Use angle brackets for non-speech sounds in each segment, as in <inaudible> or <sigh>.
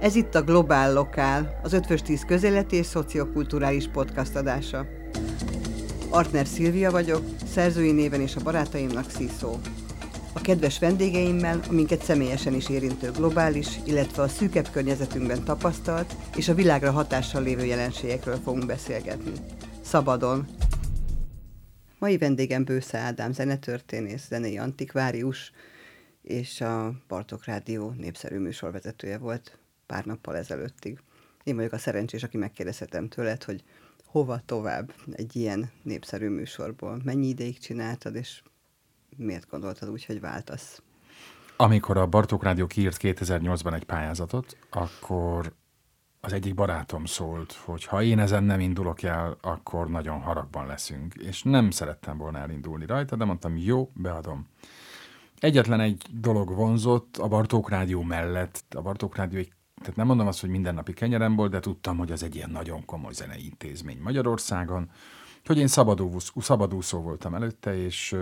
Ez itt a Globál Lokál, az Ötvös 10 közéleti és szociokulturális podcast adása. Artner Szilvia vagyok, szerzői néven és a barátaimnak Sziszó. A kedves vendégeimmel, aminket személyesen is érintő globális, illetve a szűkebb környezetünkben tapasztalt és a világra hatással lévő jelenségekről fogunk beszélgetni. Szabadon. Mai vendégem Bősze Ádám zenetörténész, zenei antikvárius, és a Bartok Rádió népszerű műsorvezetője volt pár nappal ezelőttig. Én vagyok a szerencsés, aki megkérdezhetem tőled, hogy hova tovább egy ilyen népszerű műsorból. Mennyi ideig csináltad, és miért gondoltad úgy, hogy váltasz? Amikor a Bartók Rádió kiírt 2008-ban egy pályázatot, akkor az egyik barátom szólt, hogy ha én ezen nem indulok el, akkor nagyon haragban leszünk. És nem szerettem volna elindulni rajta, de mondtam, jó, beadom. Egyetlen egy dolog vonzott a Bartók Rádió mellett. A Bartók Rádió egy tehát nem mondom azt, hogy mindennapi volt, de tudtam, hogy az egy ilyen nagyon komoly zenei intézmény Magyarországon, hogy én szabadúsz, szabadúszó voltam előtte, és,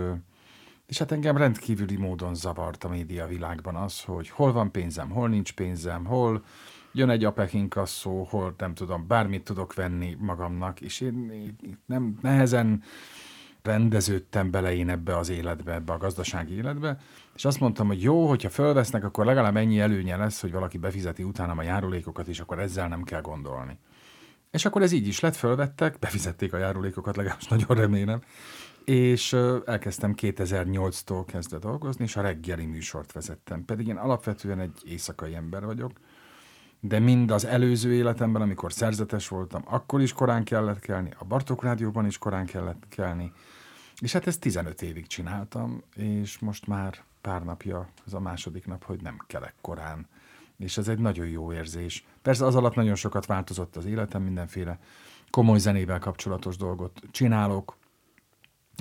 és hát engem rendkívüli módon zavart a média világban az, hogy hol van pénzem, hol nincs pénzem, hol jön egy apekinkasszó, hol nem tudom, bármit tudok venni magamnak, és én, én nem nehezen rendeződtem bele én ebbe az életbe, ebbe a gazdasági életbe, és azt mondtam, hogy jó, hogyha fölvesznek, akkor legalább ennyi előnye lesz, hogy valaki befizeti utána a járulékokat, és akkor ezzel nem kell gondolni. És akkor ez így is lett, fölvettek, befizették a járulékokat, legalábbis nagyon remélem, és elkezdtem 2008-tól kezdve dolgozni, és a reggeli műsort vezettem. Pedig én alapvetően egy éjszakai ember vagyok, de mind az előző életemben, amikor szerzetes voltam, akkor is korán kellett kelni, a Bartók Rádióban is korán kellett kelni, és hát ezt 15 évig csináltam, és most már pár napja, ez a második nap, hogy nem kelek korán. És ez egy nagyon jó érzés. Persze az alatt nagyon sokat változott az életem, mindenféle komoly zenével kapcsolatos dolgot csinálok,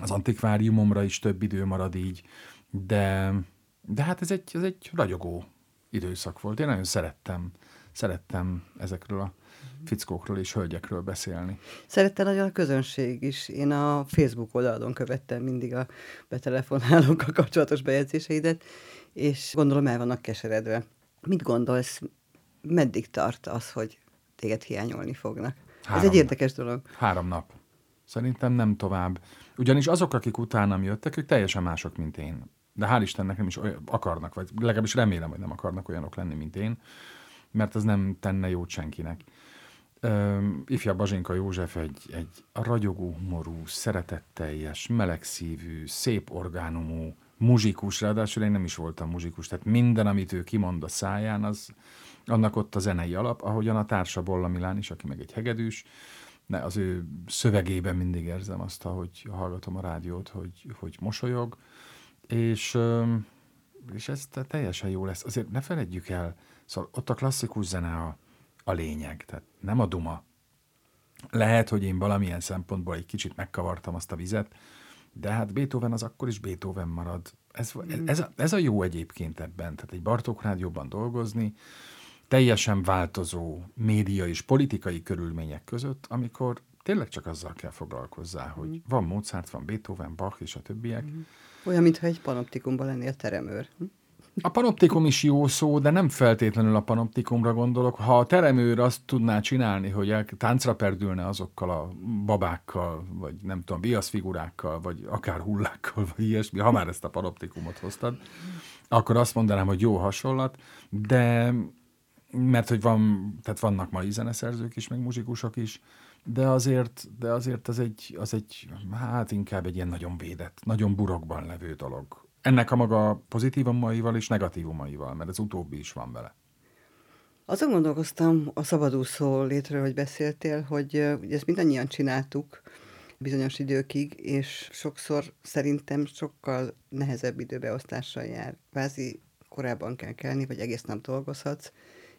az antikváriumomra is több idő marad így, de, de hát ez egy, ez egy ragyogó időszak volt. Én nagyon szerettem, szerettem ezekről a fickókról és hölgyekről beszélni. Szerette nagyon a közönség is. Én a Facebook oldalon követtem mindig a betelefonálókkal kapcsolatos bejegyzéseidet, és gondolom el vannak keseredve. Mit gondolsz, meddig tart az, hogy téged hiányolni fognak? Három, Ez egy érdekes dolog. Három nap. Szerintem nem tovább. Ugyanis azok, akik utánam jöttek, ők teljesen mások, mint én. De hál' Istennek nem is olyan, akarnak, vagy legalábbis remélem, hogy nem akarnak olyanok lenni, mint én, mert az nem tenne jót senkinek. Ifja Bazsinka József egy, egy ragyogó humorú, szeretetteljes, melegszívű, szép orgánumú, muzsikus, ráadásul én nem is voltam muzsikus, tehát minden, amit ő kimond a száján, az annak ott a zenei alap, ahogyan a társa Bolla Milán is, aki meg egy hegedűs, ne, az ő szövegében mindig érzem azt, hogy hallgatom a rádiót, hogy, hogy mosolyog, és, és ez teljesen jó lesz. Azért ne feledjük el, szóval ott a klasszikus zene a, a lényeg, tehát nem a duma. Lehet, hogy én valamilyen szempontból egy kicsit megkavartam azt a vizet, de hát Beethoven az akkor is Beethoven marad. Ez, ez, a, ez a jó egyébként ebben, tehát egy Bartók rádióban dolgozni, teljesen változó média és politikai körülmények között, amikor tényleg csak azzal kell foglalkozzá, hogy mm. van Mozart, van Beethoven, Bach és a többiek. Mm. Olyan, mintha egy panoptikumban lennél teremőr. A panoptikum is jó szó, de nem feltétlenül a panoptikumra gondolok. Ha a teremőr azt tudná csinálni, hogy el, táncra perdülne azokkal a babákkal, vagy nem tudom, viaszfigurákkal, vagy akár hullákkal, vagy ilyesmi, ha már ezt a panoptikumot hoztad, akkor azt mondanám, hogy jó hasonlat, de mert hogy van, tehát vannak mai zeneszerzők is, meg muzsikusok is, de azért, de azért az egy, az egy, hát inkább egy ilyen nagyon védett, nagyon burokban levő dolog ennek a maga pozitívumaival és negatívumaival, mert ez utóbbi is van vele. Azon gondolkoztam a szabadúszó létről, hogy beszéltél, hogy ugye ezt mindannyian csináltuk bizonyos időkig, és sokszor szerintem sokkal nehezebb időbeosztással jár. Vázi korábban kell kelni, vagy egész nap dolgozhatsz,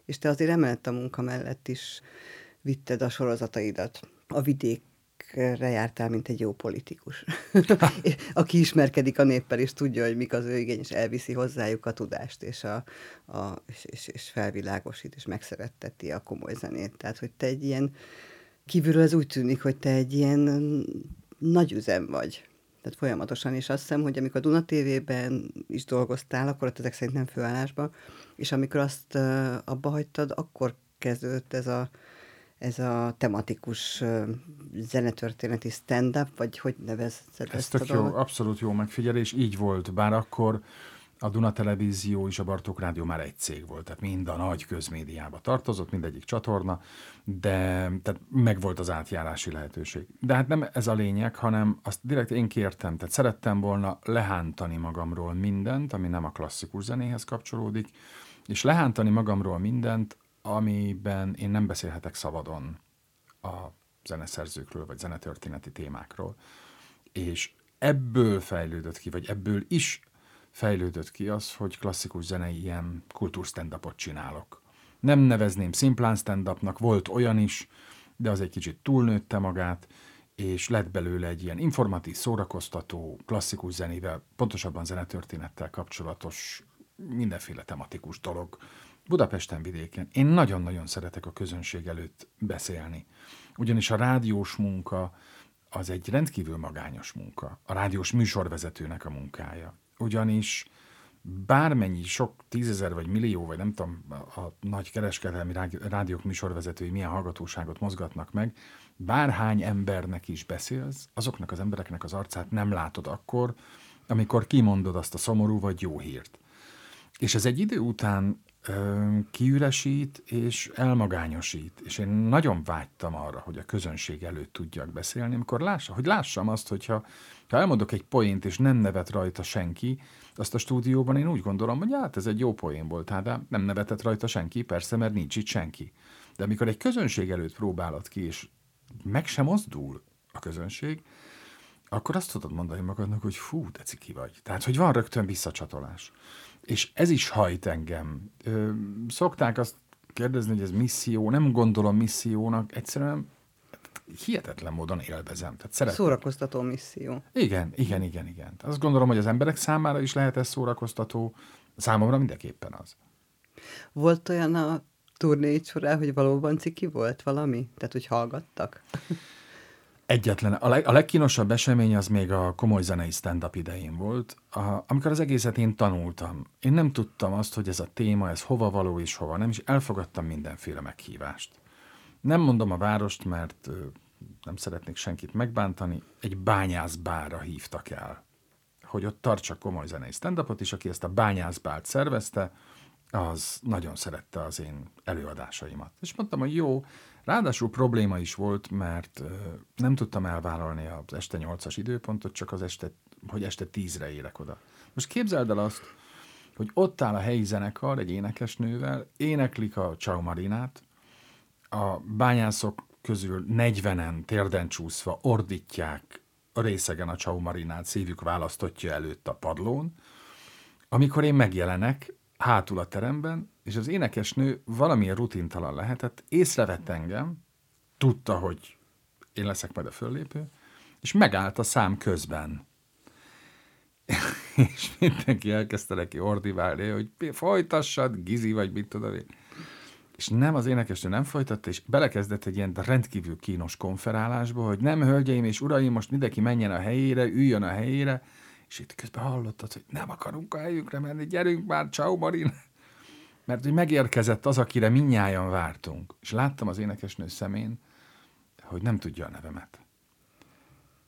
és te azért emellett a munka mellett is vitted a sorozataidat. A vidék vidékre jártál, mint egy jó politikus, <laughs> <laughs> aki ismerkedik a néppel, és tudja, hogy mik az ő igény, és elviszi hozzájuk a tudást, és, a, a, és, és, felvilágosít, és megszeretteti a komoly zenét. Tehát, hogy te egy ilyen, kívülről ez úgy tűnik, hogy te egy ilyen nagy üzem vagy. tehát folyamatosan, és azt hiszem, hogy amikor a Duna TV-ben is dolgoztál, akkor ott ezek szerint nem főállásban, és amikor azt abba hagytad, akkor kezdődött ez a, ez a tematikus zenetörténeti stand-up, vagy hogy nevezed ezt? Ez tök jó, abszolút jó megfigyelés, így volt, bár akkor a Duna Televízió és a Bartók Rádió már egy cég volt, tehát mind a nagy közmédiába tartozott, mindegyik csatorna, de tehát megvolt az átjárási lehetőség. De hát nem ez a lényeg, hanem azt direkt én kértem, tehát szerettem volna lehántani magamról mindent, ami nem a klasszikus zenéhez kapcsolódik, és lehántani magamról mindent, amiben én nem beszélhetek szabadon a zeneszerzőkről, vagy zenetörténeti témákról. És ebből fejlődött ki, vagy ebből is fejlődött ki az, hogy klasszikus zenei ilyen kultúr stand csinálok. Nem nevezném szimplán stand volt olyan is, de az egy kicsit túlnőtte magát, és lett belőle egy ilyen informatív, szórakoztató, klasszikus zenével, pontosabban zenetörténettel kapcsolatos mindenféle tematikus dolog. Budapesten vidéken. Én nagyon-nagyon szeretek a közönség előtt beszélni. Ugyanis a rádiós munka az egy rendkívül magányos munka. A rádiós műsorvezetőnek a munkája ugyanis bármennyi sok tízezer vagy millió, vagy nem tudom, a nagy kereskedelmi rádiók műsorvezetői milyen hallgatóságot mozgatnak meg, bárhány embernek is beszélsz, azoknak az embereknek az arcát nem látod akkor, amikor kimondod azt a szomorú vagy jó hírt. És ez egy idő után kiüresít és elmagányosít. És én nagyon vágytam arra, hogy a közönség előtt tudjak beszélni, amikor lássa, hogy lássam azt, hogyha ha elmondok egy poént, és nem nevet rajta senki, azt a stúdióban én úgy gondolom, hogy hát ez egy jó poén volt, hát de nem nevetett rajta senki, persze, mert nincs itt senki. De amikor egy közönség előtt próbálod ki, és meg sem mozdul a közönség, akkor azt tudod mondani magadnak, hogy fú, de ciki vagy. Tehát, hogy van rögtön visszacsatolás. És ez is hajt engem. Ö, szokták azt kérdezni, hogy ez misszió, nem gondolom missziónak, egyszerűen hihetetlen módon élvezem. Tehát szeretem. Szórakoztató misszió. Igen, igen, igen, igen. Azt gondolom, hogy az emberek számára is lehet ez szórakoztató, számomra mindenképpen az. Volt olyan a turné során, hogy valóban ciki volt valami? Tehát, hogy hallgattak? Egyetlen. A, leg, a legkínosabb esemény az még a komoly zenei stand-up idején volt, a, amikor az egészet én tanultam. Én nem tudtam azt, hogy ez a téma, ez hova való és hova nem, és elfogadtam mindenféle meghívást. Nem mondom a várost, mert nem szeretnék senkit megbántani, egy bányászbára hívtak el, hogy ott tartsak komoly zenei stand és aki ezt a bányászbárt szervezte, az nagyon szerette az én előadásaimat. És mondtam, hogy jó, ráadásul probléma is volt, mert nem tudtam elvállalni az este nyolcas időpontot, csak az este, hogy este tízre érek oda. Most képzeld el azt, hogy ott áll a helyi zenekar egy énekesnővel, éneklik a Ciao Marinát, a bányászok közül 40-en térden csúszva ordítják a részegen a Ciao Marinát, szívük választotja előtt a padlón, amikor én megjelenek, hátul a teremben, és az énekesnő valamilyen rutintalan lehetett, észrevett engem, tudta, hogy én leszek majd a föllépő, és megállt a szám közben. <laughs> és mindenki elkezdte neki ordiválni, hogy folytassad, Gizi, vagy mit tudom én. És nem, az énekesnő nem folytatta, és belekezdett egy ilyen rendkívül kínos konferálásba, hogy nem, hölgyeim és uraim, most mindenki menjen a helyére, üljön a helyére, és itt közben hallottad, hogy nem akarunk a helyünkre menni, gyerünk már, ciao Marin. Mert hogy megérkezett az, akire minnyáján vártunk. És láttam az énekesnő szemén, hogy nem tudja a nevemet.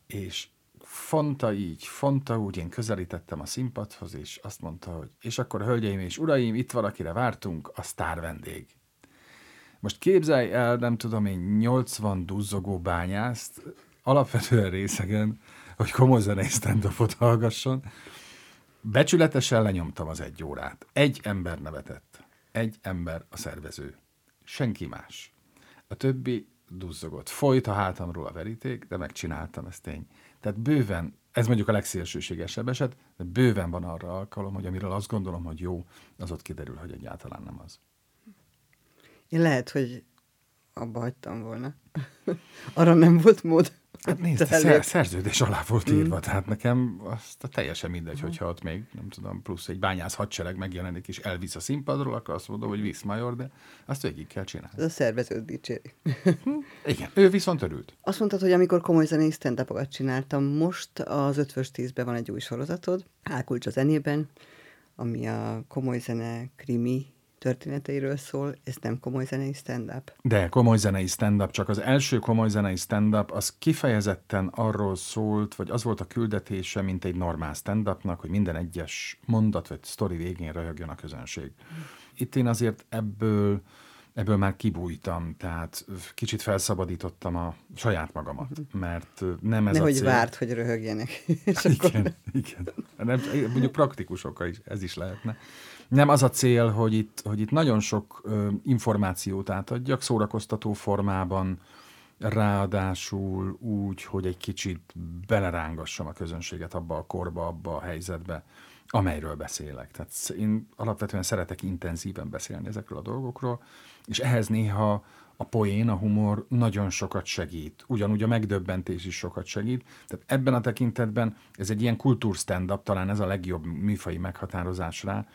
És fonta így, fonta úgy, én közelítettem a színpadhoz, és azt mondta, hogy és akkor, hölgyeim és uraim, itt valakire vártunk, a sztár vendég. Most képzelj el, nem tudom én, 80 duzzogó bányászt, alapvetően részegen, hogy komoly zenei stand hallgasson. Becsületesen lenyomtam az egy órát. Egy ember nevetett. Egy ember a szervező. Senki más. A többi duzzogott. Folyt a hátamról a veríték, de megcsináltam ezt tény. Tehát bőven, ez mondjuk a legszélsőségesebb eset, de bőven van arra alkalom, hogy amiről azt gondolom, hogy jó, az ott kiderül, hogy egyáltalán nem az. Én lehet, hogy abba hagytam volna. <laughs> Arra nem volt mód. Hát nézd, szer- szerződés alá volt írva, mm. tehát nekem azt teljesen mindegy, hogyha ott még, nem tudom, plusz egy bányász hadsereg megjelenik, és elvisz a színpadról, akkor azt mondom, hogy visz major, de azt végig kell csinálni. Ez a szervezőt dicséri. Hm? Igen, ő viszont örült. Azt mondtad, hogy amikor komoly zenei stand csináltam, most az ötvös tízben van egy új sorozatod, Ákulcs a zenében, ami a komoly zene krimi történeteiről szól, ez nem komoly zenei stand-up? De komoly zenei stand-up, csak az első komoly zenei stand-up az kifejezetten arról szólt, vagy az volt a küldetése, mint egy normál stand-upnak, hogy minden egyes mondat vagy sztori végén röhögjön a közönség. Itt én azért ebből ebből már kibújtam, tehát kicsit felszabadítottam a saját magamat, mert nem ez Nehogy a cél. várt, hogy röhögjenek. <laughs> igen, igen. Nem, mondjuk praktikus oka is, ez is lehetne. Nem az a cél, hogy itt, hogy itt nagyon sok ö, információt átadjak szórakoztató formában, ráadásul úgy, hogy egy kicsit belerángassam a közönséget abba a korba, abba a helyzetbe, amelyről beszélek. Tehát én alapvetően szeretek intenzíven beszélni ezekről a dolgokról, és ehhez néha a poén, a humor nagyon sokat segít. Ugyanúgy a megdöbbentés is sokat segít. Tehát ebben a tekintetben ez egy ilyen kultúr stand-up, talán ez a legjobb műfai meghatározás rá,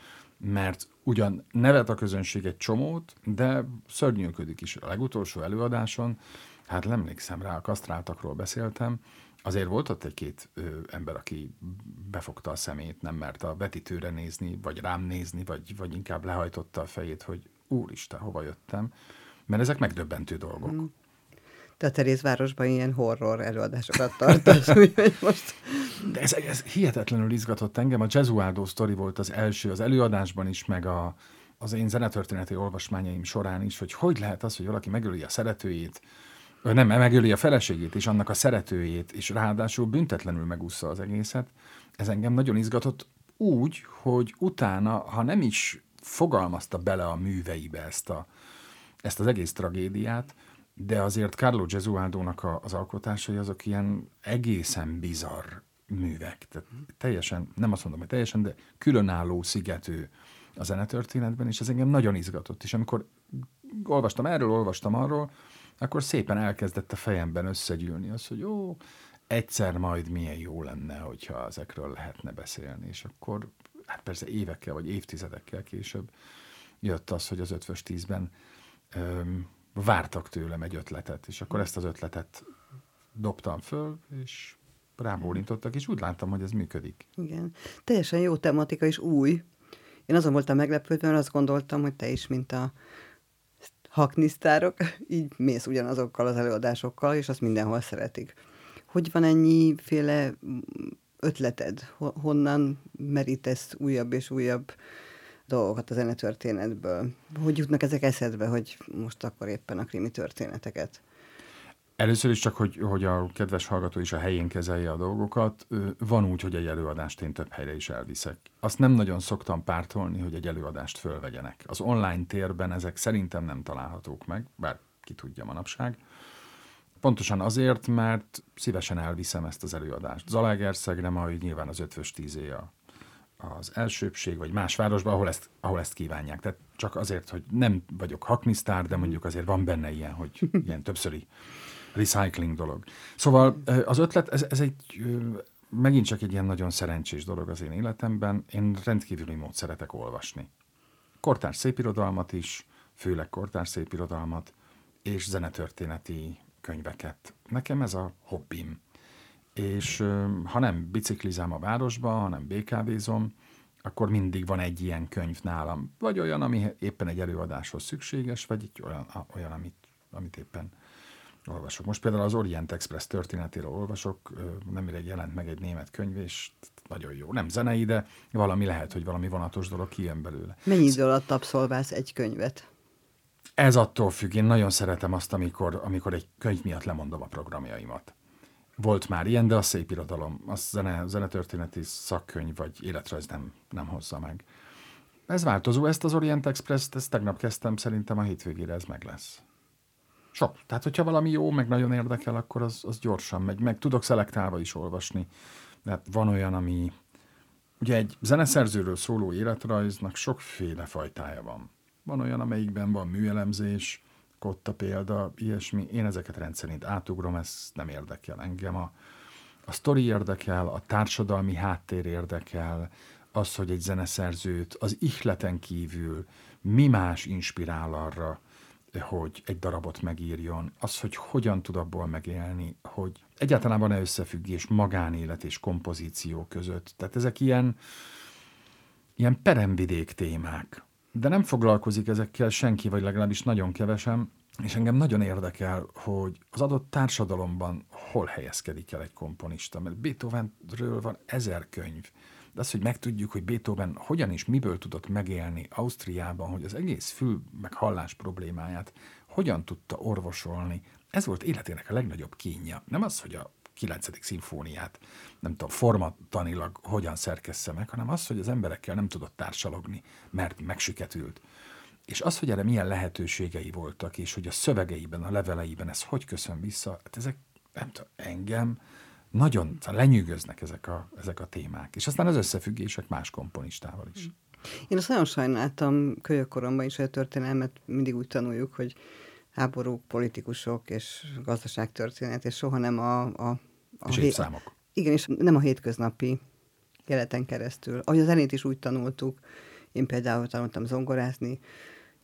mert ugyan nevet a közönség egy csomót, de szörnyűködik is. A legutolsó előadáson, hát emlékszem rá, a kasztráltakról beszéltem, azért volt ott egy-két ember, aki befogta a szemét, nem mert a vetítőre nézni, vagy rám nézni, vagy, vagy inkább lehajtotta a fejét, hogy úristen, hova jöttem, mert ezek megdöbbentő dolgok. Hmm. Te a Terézvárosban ilyen horror előadásokat tartasz, <laughs> úgyhogy most... De ez, ez hihetetlenül izgatott engem. A Jesualdo sztori volt az első az előadásban is, meg a, az én zenetörténeti olvasmányaim során is, hogy hogy lehet az, hogy valaki megöli a szeretőjét, nem, megöli a feleségét és annak a szeretőjét, és ráadásul büntetlenül megúszza az egészet. Ez engem nagyon izgatott úgy, hogy utána, ha nem is fogalmazta bele a műveibe ezt, a, ezt az egész tragédiát, de azért Carlo Gesualdo-nak a, az alkotásai azok ilyen egészen bizarr művek. Tehát teljesen, nem azt mondom, hogy teljesen, de különálló szigetű a zenetörténetben, és ez engem nagyon izgatott. És amikor olvastam erről, olvastam arról, akkor szépen elkezdett a fejemben összegyűlni az, hogy jó, egyszer majd milyen jó lenne, hogyha ezekről lehetne beszélni. És akkor, hát persze évekkel vagy évtizedekkel később jött az, hogy az ötvös tízben vártak tőlem egy ötletet, és akkor ezt az ötletet dobtam föl, és rábólintottak, és úgy láttam, hogy ez működik. Igen. Teljesen jó tematika, és új. Én azon voltam meglepődve, mert azt gondoltam, hogy te is, mint a haknisztárok, <laughs> így mész ugyanazokkal az előadásokkal, és azt mindenhol szeretik. Hogy van ennyiféle ötleted? Honnan merítesz újabb és újabb dolgokat a zenetörténetből? Hogy jutnak ezek eszedbe, hogy most akkor éppen a krimi történeteket? Először is csak, hogy, hogy a kedves hallgató is a helyén kezelje a dolgokat. Van úgy, hogy egy előadást én több helyre is elviszek. Azt nem nagyon szoktam pártolni, hogy egy előadást fölvegyenek. Az online térben ezek szerintem nem találhatók meg, bár ki tudja manapság. Pontosan azért, mert szívesen elviszem ezt az előadást. Zalaegerszegre majd nyilván az ötvös tízé a, az elsőbség, vagy más városba, ahol ezt, ahol ezt kívánják. Tehát csak azért, hogy nem vagyok haknisztár, de mondjuk azért van benne ilyen, hogy <laughs> ilyen többszöri recycling dolog. Szóval az ötlet, ez, ez egy megint csak egy ilyen nagyon szerencsés dolog az én életemben. Én rendkívüli mód szeretek olvasni. Kortárs szépirodalmat is, főleg kortárs szépirodalmat, és zenetörténeti könyveket. Nekem ez a hobbim. És ha nem biciklizem a városba, hanem BKV-zom, akkor mindig van egy ilyen könyv nálam. Vagy olyan, ami éppen egy előadáshoz szükséges, vagy egy olyan, olyan amit, amit éppen olvasok. Most például az Orient Express történetéről olvasok, nemrég jelent meg egy német könyv, és nagyon jó. Nem zenei, de valami lehet, hogy valami vonatos dolog kijön belőle. Mennyi idő alatt abszolválsz egy könyvet? Ez attól függ. Én nagyon szeretem azt, amikor, amikor egy könyv miatt lemondom a programjaimat. Volt már ilyen, de a szép irodalom, a zene, zenetörténeti szakkönyv vagy életrajz nem, nem hozza meg. Ez változó, ezt az Orient Express-t, ezt tegnap kezdtem, szerintem a hétvégére ez meg lesz. Sok. Tehát, hogyha valami jó, meg nagyon érdekel, akkor az, az gyorsan megy. Meg tudok szelektálva is olvasni. Tehát van olyan, ami... Ugye egy zeneszerzőről szóló életrajznak sokféle fajtája van. Van olyan, amelyikben van műelemzés, kotta példa, ilyesmi. Én ezeket rendszerint átugrom, ez nem érdekel engem. A, a sztori érdekel, a társadalmi háttér érdekel, az, hogy egy zeneszerzőt az ihleten kívül mi más inspirál arra, hogy egy darabot megírjon, az, hogy hogyan tud abból megélni, hogy egyáltalán van-e összefüggés magánélet és kompozíció között. Tehát ezek ilyen, ilyen peremvidék témák. De nem foglalkozik ezekkel senki, vagy legalábbis nagyon kevesen, és engem nagyon érdekel, hogy az adott társadalomban hol helyezkedik el egy komponista, mert Beethovenről van ezer könyv, de az, hogy megtudjuk, hogy Beethoven hogyan és miből tudott megélni Ausztriában, hogy az egész fül meg hallás problémáját hogyan tudta orvosolni, ez volt életének a legnagyobb kínja. Nem az, hogy a 9. szimfóniát, nem tudom, formatanilag hogyan szerkessze meg, hanem az, hogy az emberekkel nem tudott társalogni, mert megsüketült. És az, hogy erre milyen lehetőségei voltak, és hogy a szövegeiben, a leveleiben ez hogy köszön vissza, hát ezek nem tudom, engem nagyon lenyűgöznek ezek a, ezek a témák. És aztán az összefüggések más komponistával is. Én azt nagyon sajnáltam kölyökkoromban is, hogy a történelmet mindig úgy tanuljuk, hogy háborúk, politikusok és gazdaságtörténet, és soha nem a... a, a és hé- Igen, és nem a hétköznapi életen keresztül. Ahogy az zenét is úgy tanultuk, én például tanultam zongorázni,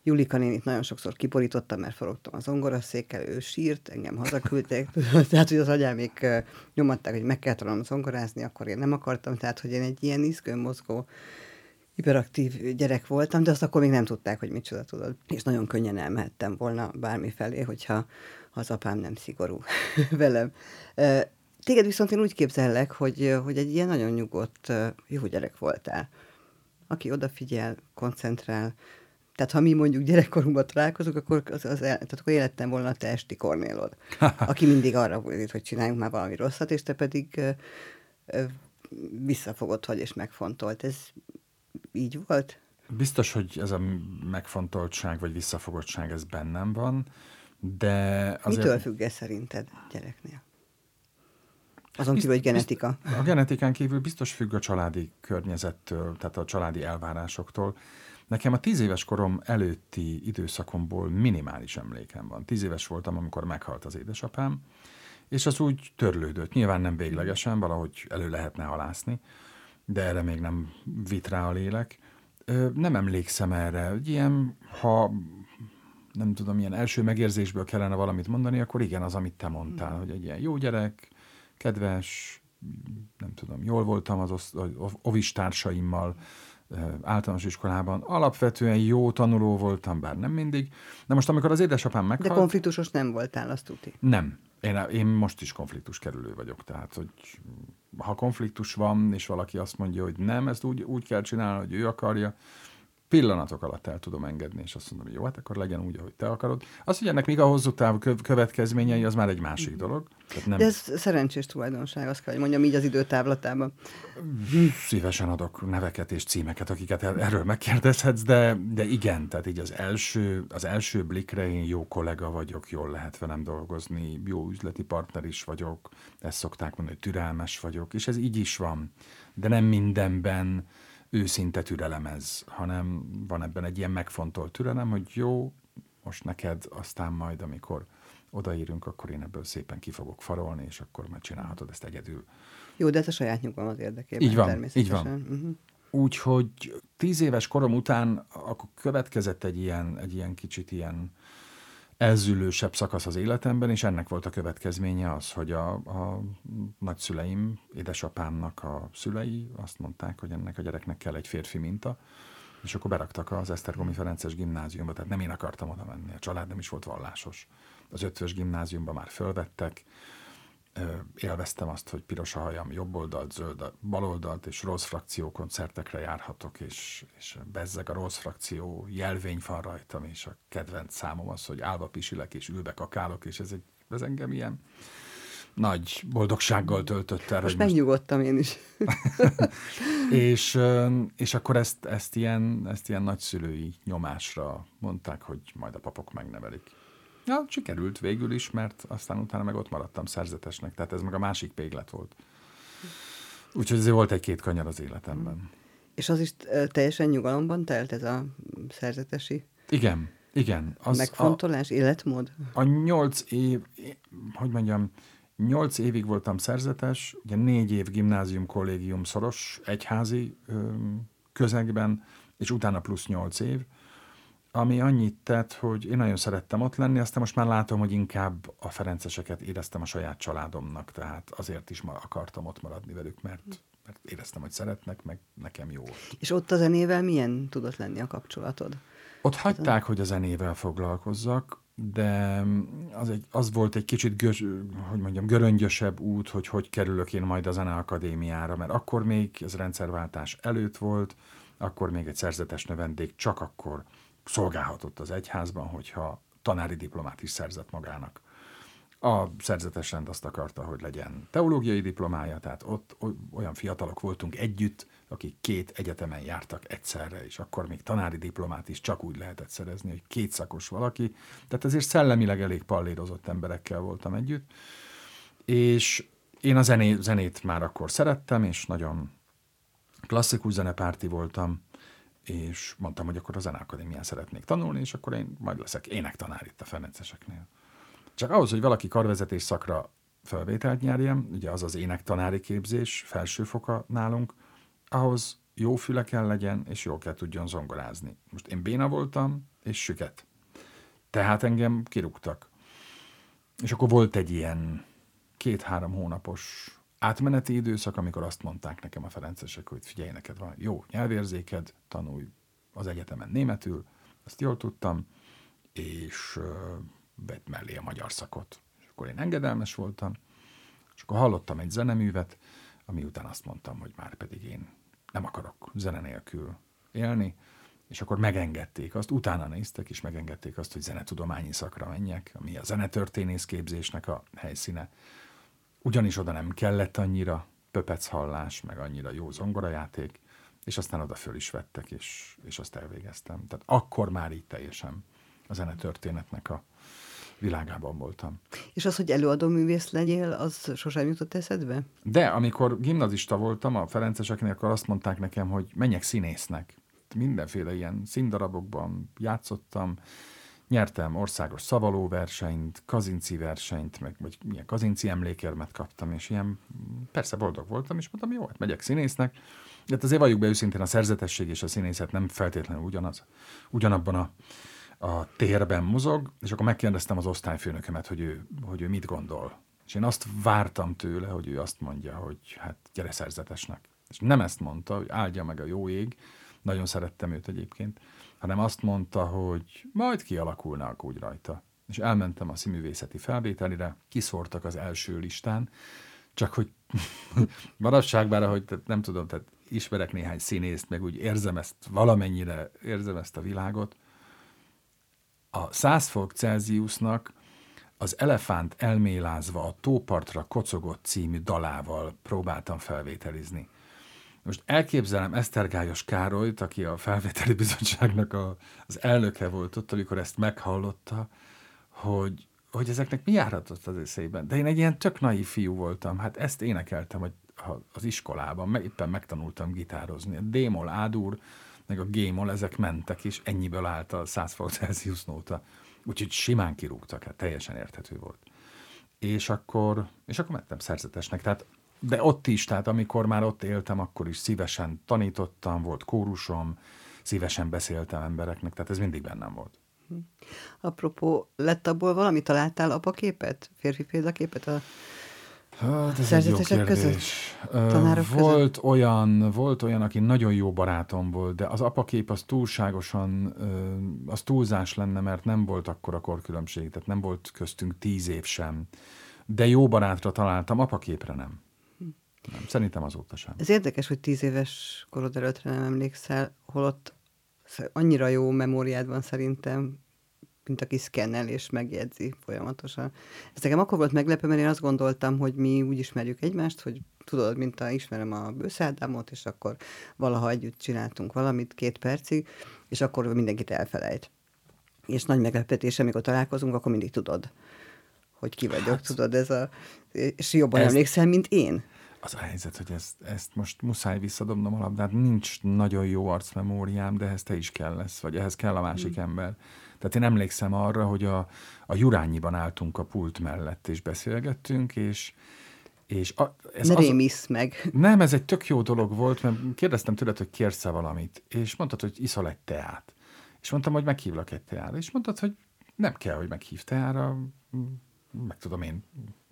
Julika nénit nagyon sokszor kiborítottam, mert forogtam az zongoraszékkel, ő sírt, engem hazaküldték, <laughs> tehát hogy az agyámék nyomatták, hogy meg kell tanulnom zongorázni, akkor én nem akartam, tehát hogy én egy ilyen izgőn mozgó hiperaktív gyerek voltam, de azt akkor még nem tudták, hogy micsoda tudod. És nagyon könnyen elmehettem volna bármi felé, hogyha az apám nem szigorú <laughs> velem. Téged viszont én úgy képzellek, hogy, hogy egy ilyen nagyon nyugodt, jó gyerek voltál, aki odafigyel, koncentrál, tehát ha mi mondjuk gyerekkorunkban találkozunk, akkor az, az el, tehát akkor élettem volna a te esti kornélod, <laughs> aki mindig arra volt, hogy csináljunk már valami rosszat, és te pedig visszafogott vagy és megfontolt. Ez így volt? Biztos, hogy ez a megfontoltság vagy visszafogottság ez bennem van, de azért... Mitől függ ez szerinted gyereknél? Azon kívül, hogy genetika. A genetikán kívül biztos függ a családi környezettől, tehát a családi elvárásoktól. Nekem a tíz éves korom előtti időszakomból minimális emlékem van. Tíz éves voltam, amikor meghalt az édesapám, és az úgy törlődött. Nyilván nem véglegesen, valahogy elő lehetne halászni, de erre még nem vit rá a lélek. Nem emlékszem erre. Ilyen, ha nem tudom, ilyen első megérzésből kellene valamit mondani, akkor igen, az, amit te mondtál, hogy egy ilyen jó gyerek, kedves, nem tudom, jól voltam az osz, ovis társaimmal, általános iskolában. Alapvetően jó tanuló voltam, bár nem mindig. De most, amikor az édesapám meghalt... De konfliktusos nem voltál, azt tudni. Nem. Én, én most is konfliktus kerülő vagyok. Tehát, hogy ha konfliktus van, és valaki azt mondja, hogy nem, ezt úgy, úgy kell csinálni, hogy ő akarja, pillanatok alatt el tudom engedni, és azt mondom, hogy jó, hát akkor legyen úgy, ahogy te akarod. Az, hogy ennek még a hosszú távú következményei, az már egy másik dolog. Tehát nem... De ez szerencsés tulajdonság, azt kell, hogy mondjam így az időtávlatában. Szívesen adok neveket és címeket, akiket erről megkérdezhetsz, de, de igen, tehát így az első, az első blikre én jó kollega vagyok, jól lehet velem dolgozni, jó üzleti partner is vagyok, ezt szokták mondani, hogy türelmes vagyok, és ez így is van. De nem mindenben őszinte türelemez, hanem van ebben egy ilyen megfontolt türelem, hogy jó, most neked, aztán majd, amikor odaírunk, akkor én ebből szépen ki fogok farolni, és akkor már csinálhatod ezt egyedül. Jó, de ez a saját nyugalmat érdekében így van, Így van. Uh-huh. Úgyhogy tíz éves korom után akkor következett egy ilyen, egy ilyen kicsit ilyen elzülősebb szakasz az életemben, és ennek volt a következménye az, hogy a, a nagyszüleim, édesapámnak a szülei azt mondták, hogy ennek a gyereknek kell egy férfi minta, és akkor beraktak az Esztergomi Ferences gimnáziumba, tehát nem én akartam oda menni, a család nem is volt vallásos. Az ötvös gimnáziumba már fölvettek, élveztem azt, hogy piros a hajam, jobb oldalt, zöld, bal oldalt, és rossz frakció koncertekre járhatok, és, és bezzeg a rossz frakció jelvény van rajtam, és a kedvenc számom az, hogy állva pisilek, és ülve kakálok, és ez, egy, ez engem ilyen nagy boldogsággal töltött el. Most megnyugodtam én is. <laughs> és, és akkor ezt, ezt, ilyen, ezt ilyen nagyszülői nyomásra mondták, hogy majd a papok megnevelik. Ja, sikerült végül is, mert aztán utána meg ott maradtam szerzetesnek, tehát ez meg a másik péglet volt. Úgyhogy ez volt egy-két kanyar az életemben. És az is teljesen nyugalomban telt ez a szerzetesi? Igen, Igen. Az Megfontolás, a, életmód? A nyolc év, hogy mondjam, nyolc évig voltam szerzetes, ugye négy év gimnázium, kollégium szoros, egyházi közegben, és utána plusz nyolc év, ami annyit tett, hogy én nagyon szerettem ott lenni, aztán most már látom, hogy inkább a Ferenceseket éreztem a saját családomnak, tehát azért is ma akartam ott maradni velük, mert, mert éreztem, hogy szeretnek, meg nekem jó. És ott a zenével milyen tudott lenni a kapcsolatod? Ott hagyták, hogy a zenével foglalkozzak, de az, egy, az volt egy kicsit, gö, hogy mondjam, göröngyösebb út, hogy hogy kerülök én majd a Zeneakadémiára, mert akkor még ez rendszerváltás előtt volt, akkor még egy szerzetes növendék csak akkor szolgálhatott az egyházban, hogyha tanári diplomát is szerzett magának. A szerzetes rend azt akarta, hogy legyen teológiai diplomája, tehát ott olyan fiatalok voltunk együtt, akik két egyetemen jártak egyszerre, és akkor még tanári diplomát is csak úgy lehetett szerezni, hogy két szakos valaki. Tehát ezért szellemileg elég pallérozott emberekkel voltam együtt. És én a zené, zenét már akkor szerettem, és nagyon klasszikus zenepárti voltam, és mondtam, hogy akkor a Zeneakadémián szeretnék tanulni, és akkor én majd leszek énektanár itt a Ferenceseknél. Csak ahhoz, hogy valaki karvezetés szakra felvételt nyerjen, ugye az az énektanári képzés, felsőfoka nálunk, ahhoz jó füle kell legyen, és jól kell tudjon zongorázni. Most én béna voltam, és süket. Tehát engem kirúgtak. És akkor volt egy ilyen két-három hónapos átmeneti időszak, amikor azt mondták nekem a ferencesek, hogy figyelj, neked van jó nyelvérzéked, tanulj az egyetemen németül, azt jól tudtam, és vett mellé a magyar szakot. És akkor én engedelmes voltam, és akkor hallottam egy zeneművet, ami után azt mondtam, hogy már pedig én nem akarok zene nélkül élni, és akkor megengedték azt, utána néztek, és megengedték azt, hogy zenetudományi szakra menjek, ami a zenetörténész képzésnek a helyszíne. Ugyanis oda nem kellett annyira pöpec hallás, meg annyira jó zongorajáték, és aztán oda föl is vettek, és, és azt elvégeztem. Tehát akkor már így teljesen a zenetörténetnek a világában voltam. És az, hogy előadó művész legyél, az sosem jutott eszedbe? De amikor gimnazista voltam a Ferenceseknél, akkor azt mondták nekem, hogy menjek színésznek. Mindenféle ilyen színdarabokban játszottam, nyertem országos szavalóversenyt, kazinci versenyt, meg vagy milyen kazinci emlékérmet kaptam, és ilyen persze boldog voltam, és mondtam, jó, hát megyek színésznek. De hát azért valljuk be őszintén, a szerzetesség és a színészet nem feltétlenül ugyanaz, ugyanabban a a térben mozog, és akkor megkérdeztem az osztályfőnökemet, hogy ő, hogy ő mit gondol. És én azt vártam tőle, hogy ő azt mondja, hogy hát gyere szerzetesnek. És nem ezt mondta, hogy áldja meg a jó ég, nagyon szerettem őt egyébként, hanem azt mondta, hogy majd kialakulnak úgy rajta. És elmentem a színművészeti felvételire, kiszórtak az első listán, csak hogy <laughs> maradságbára, hogy nem tudom, tehát ismerek néhány színészt, meg úgy érzem ezt valamennyire, érzem ezt a világot, a 100 fok Celsiusnak az Elefánt elmélázva a tópartra kocogott című dalával próbáltam felvételizni. Most elképzelem Esztergályos Károlyt, aki a felvételi bizottságnak a, az elnöke volt ott, amikor ezt meghallotta, hogy, hogy ezeknek mi járhatott az eszében. De én egy ilyen tök naív fiú voltam, hát ezt énekeltem hogy az iskolában, éppen megtanultam gitározni. A Démol Ádúr, meg a gémol, ezek mentek, és ennyiből állt a 100 fok Celsius nóta. Úgyhogy simán kirúgtak, hát teljesen érthető volt. És akkor, és akkor mentem szerzetesnek. Tehát, de ott is, tehát amikor már ott éltem, akkor is szívesen tanítottam, volt kórusom, szívesen beszéltem embereknek, tehát ez mindig bennem volt. Hm. Apropó, lett abból valami? Találtál apaképet? Férfi példaképet a Hát ez egy jó kérdés. Között? volt között? olyan, volt olyan, aki nagyon jó barátom volt, de az apakép az túlságosan, az túlzás lenne, mert nem volt akkor a korkülönbség, tehát nem volt köztünk tíz év sem. De jó barátra találtam, apaképre nem. Nem, szerintem azóta sem. Ez érdekes, hogy tíz éves korod előttre nem emlékszel, holott annyira jó memóriád van szerintem, mint aki szkennel és megjegyzi folyamatosan. Ez nekem akkor volt meglepő, mert én azt gondoltam, hogy mi úgy ismerjük egymást, hogy tudod, mint a ismerem a bőszádámot, és akkor valaha együtt csináltunk valamit két percig, és akkor mindenkit elfelejt. És nagy meglepetés, amikor találkozunk, akkor mindig tudod, hogy ki vagyok, hát, tudod, ez a... És jobban ez... emlékszel, mint én. Az a helyzet, hogy ezt, ezt most muszáj visszadobnom a labdát, nincs nagyon jó arcmemóriám, de ehhez te is kell lesz, vagy ehhez kell a másik mm. ember. Tehát én emlékszem arra, hogy a, a Jurányiban álltunk a pult mellett, és beszélgettünk, és, és a, ez ne rémisz meg. Nem, ez egy tök jó dolog volt, mert kérdeztem tőled, hogy kérsz-e valamit, és mondtad, hogy iszol egy teát. És mondtam, hogy meghívlak egy teára, és mondtad, hogy nem kell, hogy meghív teára, meg tudom én,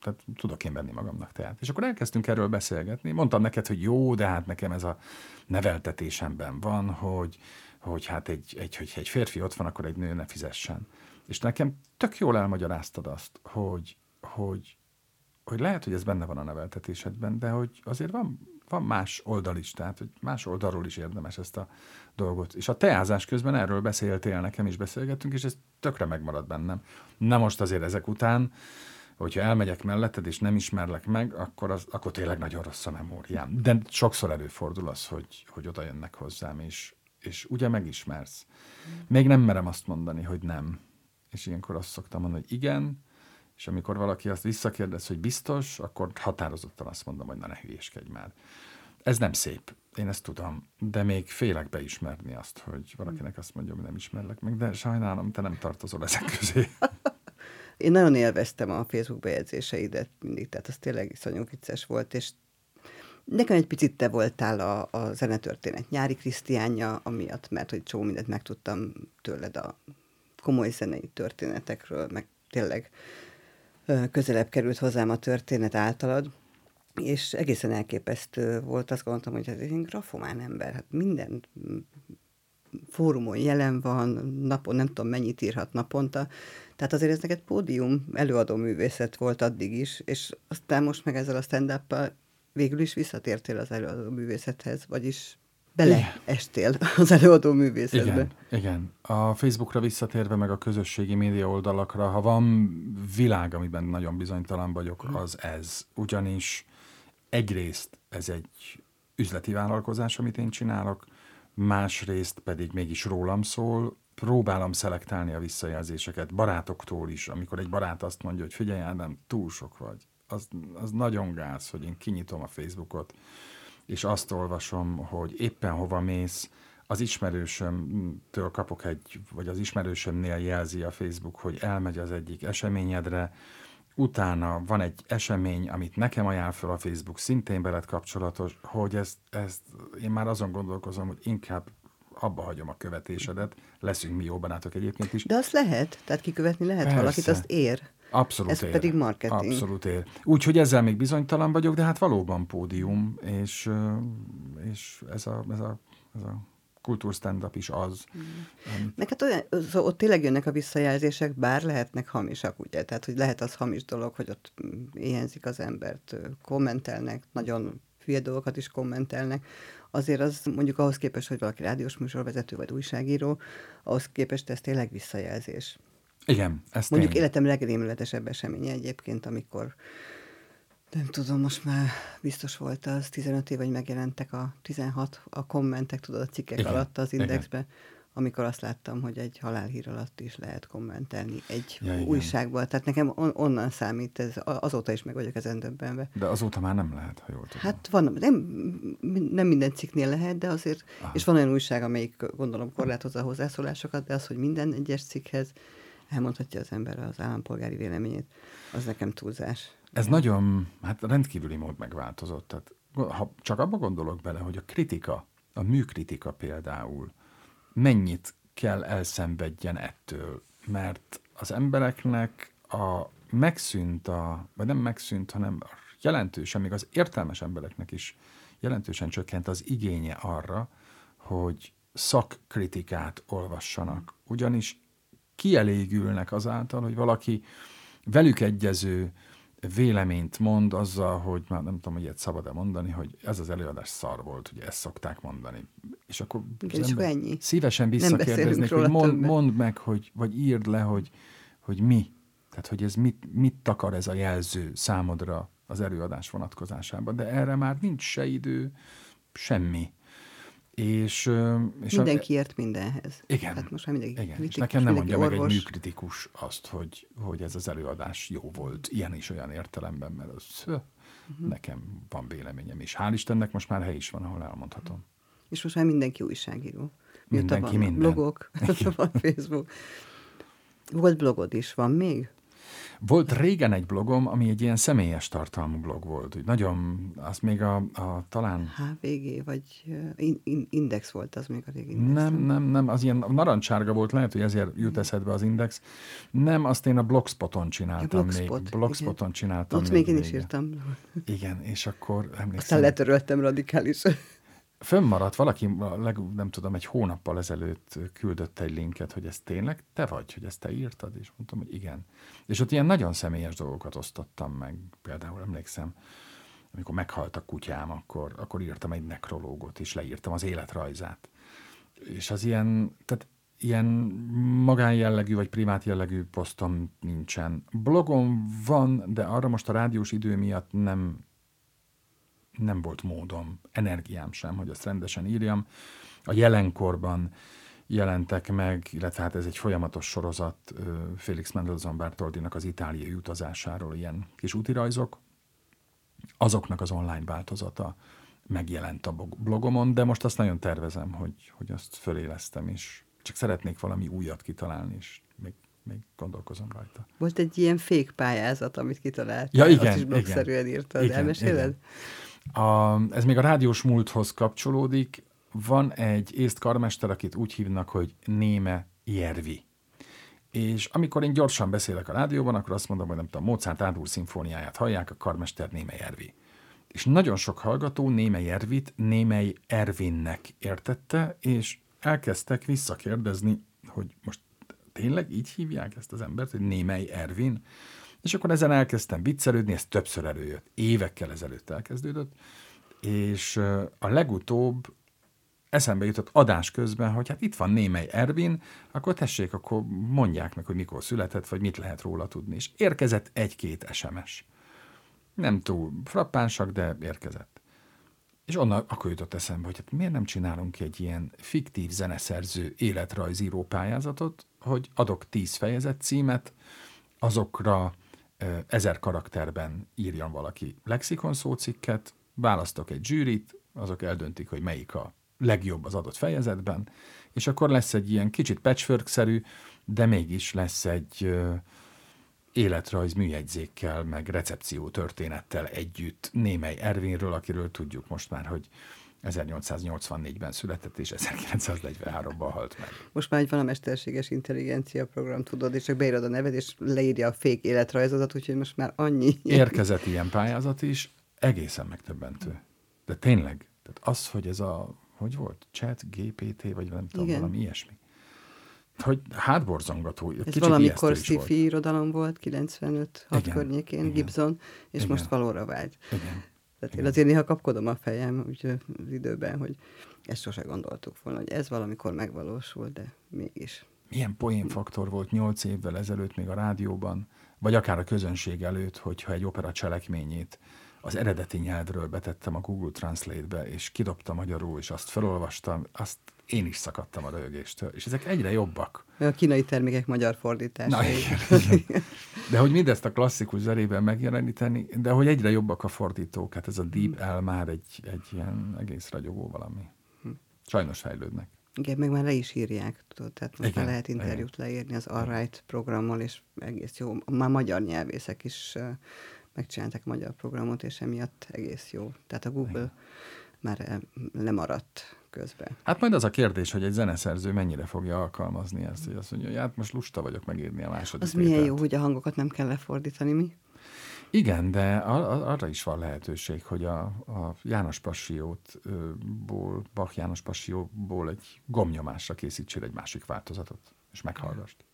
tehát tudok én venni magamnak teát. És akkor elkezdtünk erről beszélgetni. Mondtam neked, hogy jó, de hát nekem ez a neveltetésemben van, hogy, hogy hát egy, egy, hogy egy férfi ott van, akkor egy nő ne fizessen. És nekem tök jól elmagyaráztad azt, hogy, hogy, hogy lehet, hogy ez benne van a neveltetésedben, de hogy azért van, van más oldal is, tehát hogy más oldalról is érdemes ezt a dolgot. És a teázás közben erről beszéltél nekem, is beszélgettünk, és ez tökre megmarad bennem. Na most azért ezek után, hogyha elmegyek melletted, és nem ismerlek meg, akkor, az, akkor tényleg nagyon rossz a memóriám. De sokszor előfordul az, hogy, hogy oda jönnek hozzám, és, és ugye megismersz. Még nem merem azt mondani, hogy nem. És ilyenkor azt szoktam mondani, hogy igen, és amikor valaki azt visszakérdez, hogy biztos, akkor határozottan azt mondom, hogy na ne hülyéskedj már. Ez nem szép, én ezt tudom, de még félek beismerni azt, hogy valakinek azt mondja, hogy nem ismerlek meg, de sajnálom, te nem tartozol ezek közé. <laughs> Én nagyon élveztem a Facebook bejegyzéseidet mindig, tehát az tényleg iszonyú vicces volt, és Nekem egy picit te voltál a, a zenetörténet nyári Krisztiánja, amiatt, mert hogy csomó mindent megtudtam tőled a komoly zenei történetekről, meg tényleg közelebb került hozzám a történet általad, és egészen elképesztő volt, azt gondoltam, hogy ez egy grafomán ember, hát minden fórumon jelen van, napon nem tudom mennyit írhat naponta, tehát azért ez neked pódium előadó művészet volt addig is, és aztán most meg ezzel a stand végül is visszatértél az előadó művészethez, vagyis beleestél az előadó művészetbe. Igen, igen. A Facebookra visszatérve, meg a közösségi média oldalakra, ha van világ, amiben nagyon bizonytalan vagyok, mhm. az ez. Ugyanis egyrészt ez egy üzleti vállalkozás, amit én csinálok, másrészt pedig mégis rólam szól, próbálom szelektálni a visszajelzéseket barátoktól is, amikor egy barát azt mondja, hogy figyelj, nem túl sok vagy. Az, az nagyon gáz, hogy én kinyitom a Facebookot, és azt olvasom, hogy éppen hova mész, az ismerősömtől kapok egy, vagy az ismerősömnél jelzi a Facebook, hogy elmegy az egyik eseményedre, utána van egy esemény, amit nekem ajánl fel a Facebook, szintén veled kapcsolatos, hogy ezt, ezt én már azon gondolkozom, hogy inkább abba hagyom a követésedet, leszünk mi jó barátok egyébként is. De azt lehet, tehát kikövetni lehet Persze. valakit, azt ér. Abszolút Ez ér. pedig marketing. Abszolút ér. Úgyhogy ezzel még bizonytalan vagyok, de hát valóban pódium, és, és ez, a, ez, a, ez a kultúrstand-up is az. Mm. Amit... Meg hát olyan, szóval ott tényleg jönnek a visszajelzések, bár lehetnek hamisak, ugye? Tehát, hogy lehet az hamis dolog, hogy ott éhenzik az embert, kommentelnek, nagyon hülye dolgokat is kommentelnek. Azért az mondjuk ahhoz képest, hogy valaki rádiós műsorvezető vagy újságíró, ahhoz képest ez tényleg visszajelzés. Igen, ez Mondjuk tény. életem legrémületesebb eseménye egyébként, amikor nem tudom, most már biztos volt az 15 év, hogy megjelentek a 16 a kommentek, tudod, a cikkek igen, alatt az indexbe, igen. Amikor azt láttam, hogy egy halálhír alatt is lehet kommentelni egy ja, újságban. Tehát nekem on, onnan számít, ez, azóta is meg vagyok ezen döbbenve. De azóta már nem lehet, ha jól tudom. Hát van, nem, nem minden cikknél lehet, de azért, Aha. és van olyan újság, amelyik gondolom korlátozza a hozzászólásokat, de az, hogy minden egyes cikkhez elmondhatja az ember az állampolgári véleményét, az nekem túlzás. Ez nagyon, hát rendkívüli mód megváltozott. Tehát, ha csak abba gondolok bele, hogy a kritika, a műkritika például mennyit kell elszenvedjen ettől, mert az embereknek a megszűnt a, vagy nem megszűnt, hanem jelentősen, még az értelmes embereknek is jelentősen csökkent az igénye arra, hogy szakkritikát olvassanak. Ugyanis kielégülnek azáltal, hogy valaki velük egyező véleményt mond azzal, hogy már nem tudom, hogy ilyet szabad-e mondani, hogy ez az előadás szar volt, ugye ezt szokták mondani. És akkor és ennyi. szívesen visszakérdeznék, hogy mond, mondd meg, hogy, vagy írd le, hogy, hogy mi. Tehát, hogy ez mit, mit takar ez a jelző számodra az előadás vonatkozásában. De erre már nincs se idő, semmi. És, és mindenki ért mindenhez. Igen. Hát most már mindenki igen. Kritikus, és nekem nem mondja orvos. meg egy műkritikus azt, hogy, hogy ez az előadás jó volt, ilyen is olyan értelemben, mert az, Uh-huh. Nekem van véleményem is. Hál' Istennek most már hely is van, ahol elmondhatom. És most már mindenki újságíró. Mindenki minden. Blogok, <laughs> van Facebook. Volt blogod is, van még? Volt régen egy blogom, ami egy ilyen személyes tartalmú blog volt. Úgy nagyon, az még a, a talán... HVG, vagy in, in, Index volt az még a régi Index. Nem, nem, nem, az ilyen narancsárga volt, lehet, hogy ezért jut eszedbe az Index. Nem, azt én a Blogspoton csináltam ja, Blogspot, még. Blogspoton igen. csináltam Ott még, még én is írtam. Igen, és akkor emlékszem. Aztán letöröltem radikális fönnmaradt valaki, leg, nem tudom, egy hónappal ezelőtt küldött egy linket, hogy ez tényleg te vagy, hogy ezt te írtad, és mondtam, hogy igen. És ott ilyen nagyon személyes dolgokat osztottam meg. Például emlékszem, amikor meghalt a kutyám, akkor, akkor írtam egy nekrológot, és leírtam az életrajzát. És az ilyen, tehát ilyen magánjellegű vagy privát jellegű posztom nincsen. Blogom van, de arra most a rádiós idő miatt nem nem volt módom, energiám sem, hogy azt rendesen írjam. A jelenkorban jelentek meg, illetve hát ez egy folyamatos sorozat Félix Mendelssohn Bertoldinak az itáliai utazásáról, ilyen kis útirajzok. Azoknak az online változata megjelent a blogomon, de most azt nagyon tervezem, hogy, hogy azt fölélesztem, és csak szeretnék valami újat kitalálni, és még, még gondolkozom rajta. Volt egy ilyen fékpályázat, amit kitaláltál, ja, igen, azt is blogszerűen írtad, igen, elmeséled? Igen. A, ez még a rádiós múlthoz kapcsolódik. Van egy észt karmester, akit úgy hívnak, hogy Néme Jervi. És amikor én gyorsan beszélek a rádióban, akkor azt mondom, hogy nem tudom, Mozart Ádúr szimfóniáját hallják, a karmester Néme Jervi. És nagyon sok hallgató Néme Jervit Némely Ervinnek értette, és elkezdtek visszakérdezni, hogy most tényleg így hívják ezt az embert, hogy Némely Ervin? És akkor ezen elkezdtem viccelődni, ez többször előjött. Évekkel ezelőtt elkezdődött, és a legutóbb eszembe jutott adás közben, hogy hát itt van némely Ervin, akkor tessék, akkor mondják meg, hogy mikor született, vagy mit lehet róla tudni. És érkezett egy-két SMS. Nem túl frappánsak, de érkezett. És onnan akkor jutott eszembe, hogy hát miért nem csinálunk egy ilyen fiktív zeneszerző életrajzíró pályázatot, hogy adok tíz fejezet címet, azokra ezer karakterben írjon valaki lexikon szócikket, választok egy zsűrit, azok eldöntik, hogy melyik a legjobb az adott fejezetben, és akkor lesz egy ilyen kicsit patchwork-szerű, de mégis lesz egy életrajz műjegyzékkel, meg recepció történettel együtt némely Ervinről, akiről tudjuk most már, hogy 1884-ben született, és 1943-ban halt meg. Most már egy van a mesterséges intelligencia program, tudod, és csak beírod a neved, és leírja a fék életrajzodat, úgyhogy most már annyi. Érkezett ilyen pályázat is, egészen megtöbbentő. De tényleg, tehát az, hogy ez a, hogy volt, chat, GPT, vagy nem tudom, Igen. valami ilyesmi. Hogy hátborzongató. Ez Kicsit valamikor sci-fi irodalom volt, 95-6 környékén, Igen. Gibson, és Igen. most valóra vált. Igen. Tehát én azért néha kapkodom a fejem úgy az időben, hogy ezt sose gondoltuk volna, hogy ez valamikor megvalósul, de mégis. Milyen poénfaktor volt nyolc évvel ezelőtt még a rádióban, vagy akár a közönség előtt, hogyha egy opera cselekményét az eredeti nyelvről betettem a Google Translate-be, és kidobtam magyarul, és azt felolvastam, azt én is szakadtam a rögéstől, és ezek egyre jobbak. A kínai termékek magyar fordításai. Na, igen, igen. <laughs> De hogy mindezt a klasszikus zerében megjeleníteni, de hogy egyre jobbak a fordítók, hát ez a Deep L már egy, egy ilyen egész ragyogó valami. Hm. Sajnos fejlődnek. Igen, meg már le is írják, tudod, tehát most igen, már lehet interjút igen. leírni az Alright programmal, és egész jó. Már magyar nyelvészek is megcsináltak magyar programot, és emiatt egész jó. Tehát a Google igen. már lemaradt közben. Hát majd az a kérdés, hogy egy zeneszerző mennyire fogja alkalmazni ezt, hogy azt mondja, hogy hát most lusta vagyok megírni a második Az milyen jó, hogy a hangokat nem kell lefordítani, mi? Igen, de arra is van lehetőség, hogy a, a János Passiótból, Bach János Passióból egy gomnyomásra készítsél egy másik változatot, és meghallgast.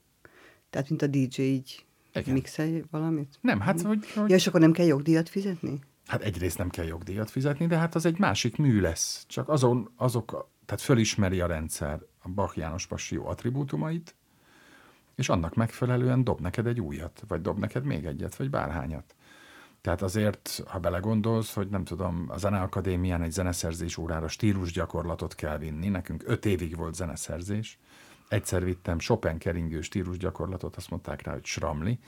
Tehát, mint a DJ így Igen. mixelj valamit? Nem, hát hogy, hogy... Ja, és akkor nem kell jogdíjat fizetni? Hát egyrészt nem kell jogdíjat fizetni, de hát az egy másik mű lesz. Csak azon, azok, tehát fölismeri a rendszer a Bach János Passió attribútumait, és annak megfelelően dob neked egy újat, vagy dob neked még egyet, vagy bárhányat. Tehát azért, ha belegondolsz, hogy nem tudom, a Zeneakadémián egy zeneszerzés órára stílusgyakorlatot kell vinni, nekünk öt évig volt zeneszerzés, egyszer vittem Chopin keringő stílusgyakorlatot, azt mondták rá, hogy sramli,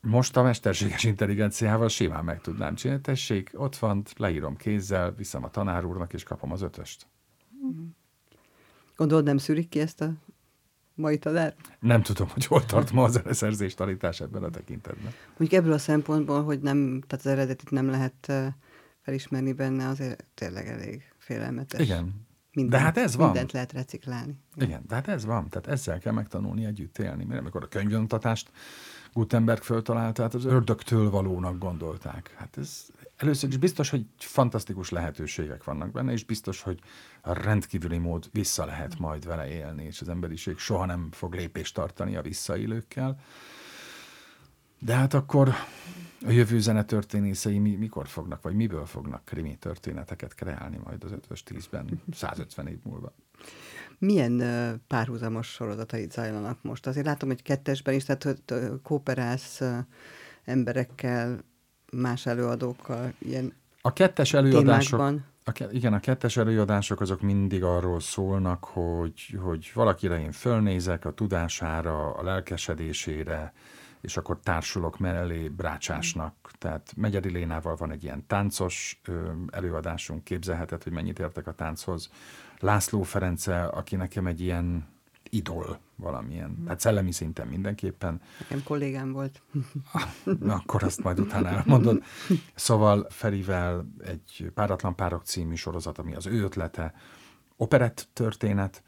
Most a mesterséges intelligenciával simán meg tudnám csinálni. Tessék, ott van, leírom kézzel, viszem a tanár úrnak, és kapom az ötöst. Gondolod, nem szűrik ki ezt a mai tanár? Nem tudom, hogy hol tart ma a zeneszerzés tanítás ebben a tekintetben. Mondjuk ebből a szempontból, hogy nem, tehát az eredetit nem lehet felismerni benne, azért tényleg elég félelmetes. Igen. Minden, de hát ez van. Mindent lehet reciklálni. Igen. De hát ez van. Tehát ezzel kell megtanulni együtt élni. Mert amikor a könyvnyomtatást Gutenberg föltalálta, tehát az ördögtől valónak gondolták. Hát ez először is biztos, hogy fantasztikus lehetőségek vannak benne, és biztos, hogy a rendkívüli mód vissza lehet majd vele élni, és az emberiség soha nem fog lépést tartani a visszaélőkkel. De hát akkor a jövő zenetörténészei mi, mikor fognak, vagy miből fognak krimi történeteket kreálni majd az 5 10-ben, 150 év múlva? Milyen párhuzamos sorozatait zajlanak most? Azért látom, hogy kettesben is, tehát hogy kooperálsz emberekkel, más előadókkal, ilyen A kettes előadások, a, igen, a kettes előadások azok mindig arról szólnak, hogy, hogy valakire én fölnézek a tudására, a lelkesedésére, és akkor társulok mellé Brácsásnak. Tehát Megyeri Lénával van egy ilyen táncos előadásunk, képzelheted, hogy mennyit értek a tánchoz. László Ference, aki nekem egy ilyen idol valamilyen, hmm. tehát szellemi szinten mindenképpen. Nekem kollégám volt. <laughs> Na, akkor azt majd utána elmondod. Szóval Ferivel egy Páratlan Párok című sorozat, ami az ő ötlete, operett történet,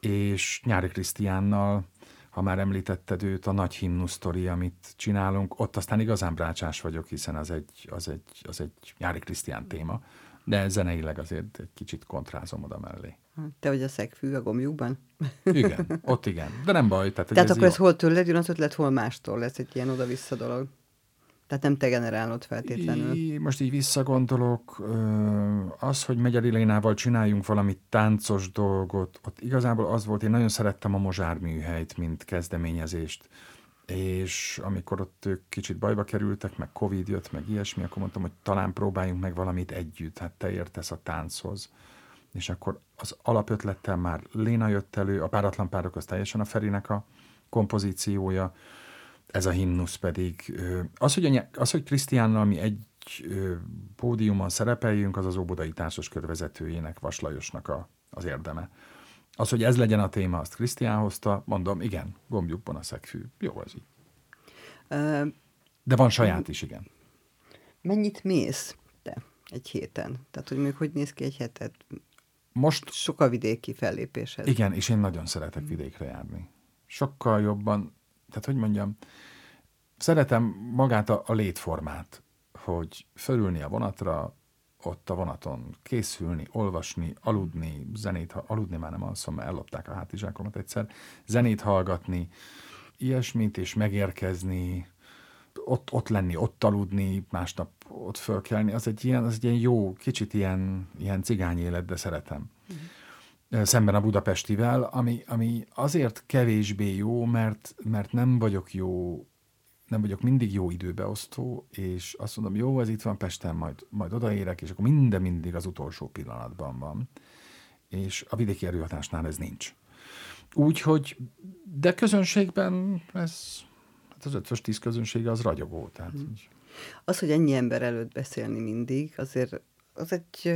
és Nyári Krisztiánnal ha már említetted őt, a nagy himnusztori, amit csinálunk, ott aztán igazán brácsás vagyok, hiszen az egy, az egy, az egy nyári krisztián téma, de zeneileg azért egy kicsit kontrázom oda mellé. Te vagy a szegfű a gomjukban? Igen, ott igen, de nem baj. Tehát, tehát ez akkor jó. ez hol tőled jön az ötlet, hol mástól lesz egy ilyen oda-vissza dolog? Tehát nem te generálod feltétlenül. I, most így visszagondolok, az, hogy Megyeri Lénával csináljunk valami táncos dolgot, ott igazából az volt, én nagyon szerettem a Mozsár műhelyt, mint kezdeményezést, és amikor ott ők kicsit bajba kerültek, meg Covid jött, meg ilyesmi, akkor mondtam, hogy talán próbáljunk meg valamit együtt, hát te értesz a tánchoz. És akkor az alapötlettel már Léna jött elő, a páratlan párok az teljesen a Ferinek a kompozíciója, ez a himnusz pedig, az, hogy, a, az, hogy Krisztiánnal mi egy pódiumon szerepeljünk, az az Óbudai Társas körvezetőjének, Vaslajosnak a, az érdeme. Az, hogy ez legyen a téma, azt Krisztián hozta, mondom, igen, gombjukban a szegfű. Jó, az így. De van saját is, igen. Mennyit mész te egy héten? Tehát, hogy még hogy néz ki egy hetet? Most... Sok a vidéki fellépéshez. Igen, és én nagyon szeretek vidékre járni. Sokkal jobban, tehát hogy mondjam, szeretem magát a, a létformát, hogy fölülni a vonatra, ott a vonaton készülni, olvasni, aludni, zenét, aludni már nem alszom, mert ellopták a hátizsákomat egyszer, zenét hallgatni, ilyesmit, és megérkezni, ott, ott lenni, ott aludni, másnap ott fölkelni, az egy ilyen, az egy ilyen jó, kicsit ilyen, ilyen cigány élet, de szeretem. Mm. Szemben a budapestivel, ami, ami azért kevésbé jó, mert, mert nem vagyok jó nem vagyok mindig jó időbeosztó, és azt mondom, jó, ez itt van Pesten, majd, majd odaérek, és akkor minden mindig az utolsó pillanatban van. És a vidéki erőhatásnál ez nincs. Úgyhogy, de közönségben ez, hát az ötös tíz közönsége az ragyogó. Tehát hmm. Az, hogy ennyi ember előtt beszélni mindig, azért az egy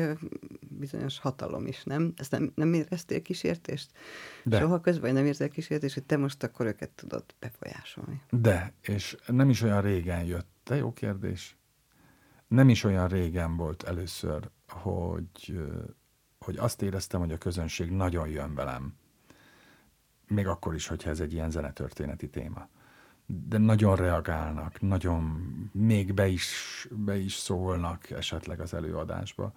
bizonyos hatalom is, nem? Ezt nem, nem éreztél kísértést? De. Soha közben nem érzel kísértést, hogy te most akkor őket tudod befolyásolni. De, és nem is olyan régen jött. Te jó kérdés. Nem is olyan régen volt először, hogy, hogy azt éreztem, hogy a közönség nagyon jön velem. Még akkor is, hogyha ez egy ilyen zenetörténeti téma de nagyon reagálnak, nagyon még be is, be is szólnak esetleg az előadásba.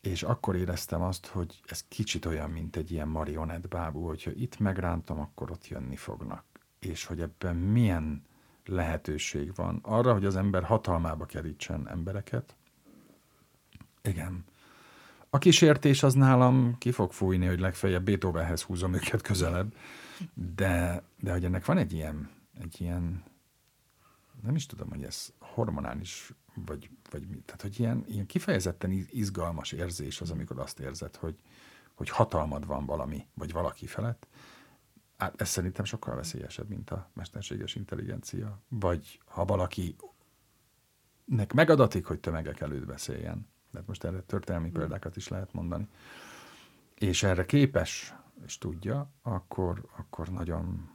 És akkor éreztem azt, hogy ez kicsit olyan, mint egy ilyen marionett bábú, hogyha itt megrántam, akkor ott jönni fognak. És hogy ebben milyen lehetőség van arra, hogy az ember hatalmába kerítsen embereket. Igen. A kísértés az nálam ki fog fújni, hogy legfeljebb Beethovenhez húzom őket közelebb, de, de hogy ennek van egy ilyen egy ilyen, nem is tudom, hogy ez hormonális, vagy, vagy mi, tehát hogy ilyen, ilyen kifejezetten izgalmas érzés az, amikor azt érzed, hogy, hogy hatalmad van valami, vagy valaki felett. Hát ez szerintem sokkal veszélyesebb, mint a mesterséges intelligencia. Vagy ha valaki nek megadatik, hogy tömegek előtt beszéljen. Tehát most erre történelmi hmm. példákat is lehet mondani. És erre képes, és tudja, akkor, akkor nagyon,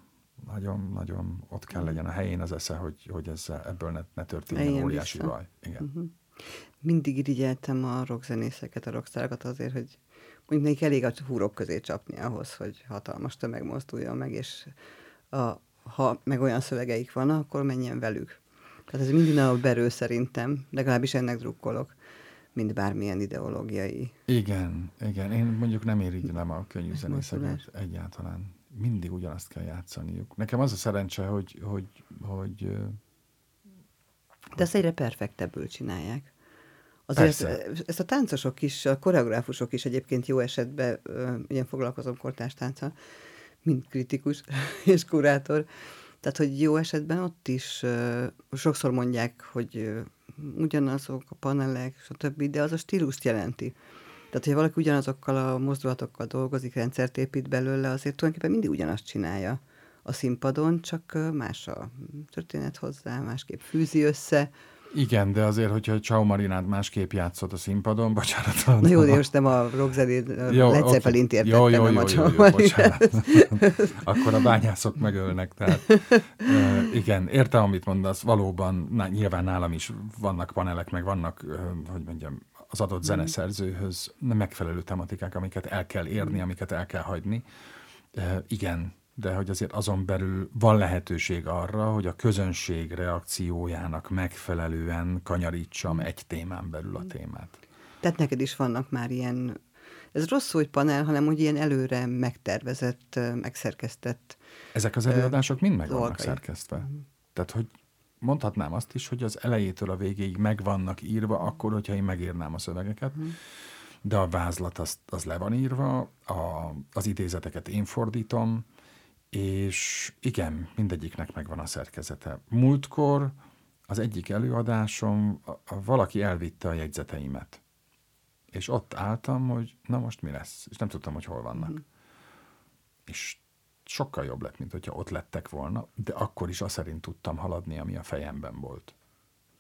nagyon, nagyon ott kell legyen a helyén az esze, hogy, hogy ezzel, ebből ne, ne történjen óriási vissza. baj. Igen. Uh-huh. Mindig irigyeltem a rockzenészeket, a rockstárokat azért, hogy mondjuk nekik elég a húrok közé csapni ahhoz, hogy hatalmas tömeg mozduljon meg, és a, ha meg olyan szövegeik van, akkor menjen velük. Tehát ez minden a berő szerintem, legalábbis ennek drukkolok, mint bármilyen ideológiai. Igen, igen. Én mondjuk nem irigylem a könnyű zenészeket egyáltalán. Mindig ugyanazt kell játszaniuk. Nekem az a szerencse, hogy, hogy, hogy de ezt egyre perfektebbül csinálják. Azért ezt, ezt a táncosok is, a koreográfusok is egyébként jó esetben, ilyen foglalkozom kortárs tánccal, mint kritikus <laughs> és kurátor, tehát, hogy jó esetben ott is uh, sokszor mondják, hogy uh, ugyanazok a panelek, stb., de az a stílust jelenti. Tehát, hogy valaki ugyanazokkal a mozdulatokkal dolgozik, rendszert épít belőle, azért tulajdonképpen mindig ugyanazt csinálja a színpadon, csak más a történet hozzá, másképp fűzi össze. Igen, de azért, hogyha Ciao Marinát másképp játszott a színpadon, <laughs> bocsánat. Na jó, de most nem a rockzenét, Led Zeppelin-t értettem, jó, jó, jó, jó, bocsánat. <laughs> Akkor a bányászok megölnek. Tehát, uh, igen, értem, amit mondasz, valóban na, nyilván nálam is vannak panelek, meg vannak, uh, hogy mondjam, az adott zeneszerzőhöz megfelelő tematikák, amiket el kell érni, amiket el kell hagyni. Igen, de hogy azért azon belül van lehetőség arra, hogy a közönség reakciójának megfelelően kanyarítsam egy témán belül a témát. Tehát neked is vannak már ilyen, ez rossz, hogy panel, hanem hogy ilyen előre megtervezett, megszerkesztett Ezek az előadások mind meg vannak szerkesztve. Tehát, hogy mondhatnám azt is, hogy az elejétől a végéig meg vannak írva, akkor, hogyha én megírnám a szövegeket, mm. de a vázlat az, az le van írva, a, az idézeteket én fordítom, és igen, mindegyiknek megvan a szerkezete. Múltkor az egyik előadásom, a, a, valaki elvitte a jegyzeteimet. És ott álltam, hogy na most mi lesz? És nem tudtam, hogy hol vannak. Mm. És sokkal jobb lett, mint hogyha ott lettek volna, de akkor is azt szerint tudtam haladni, ami a fejemben volt.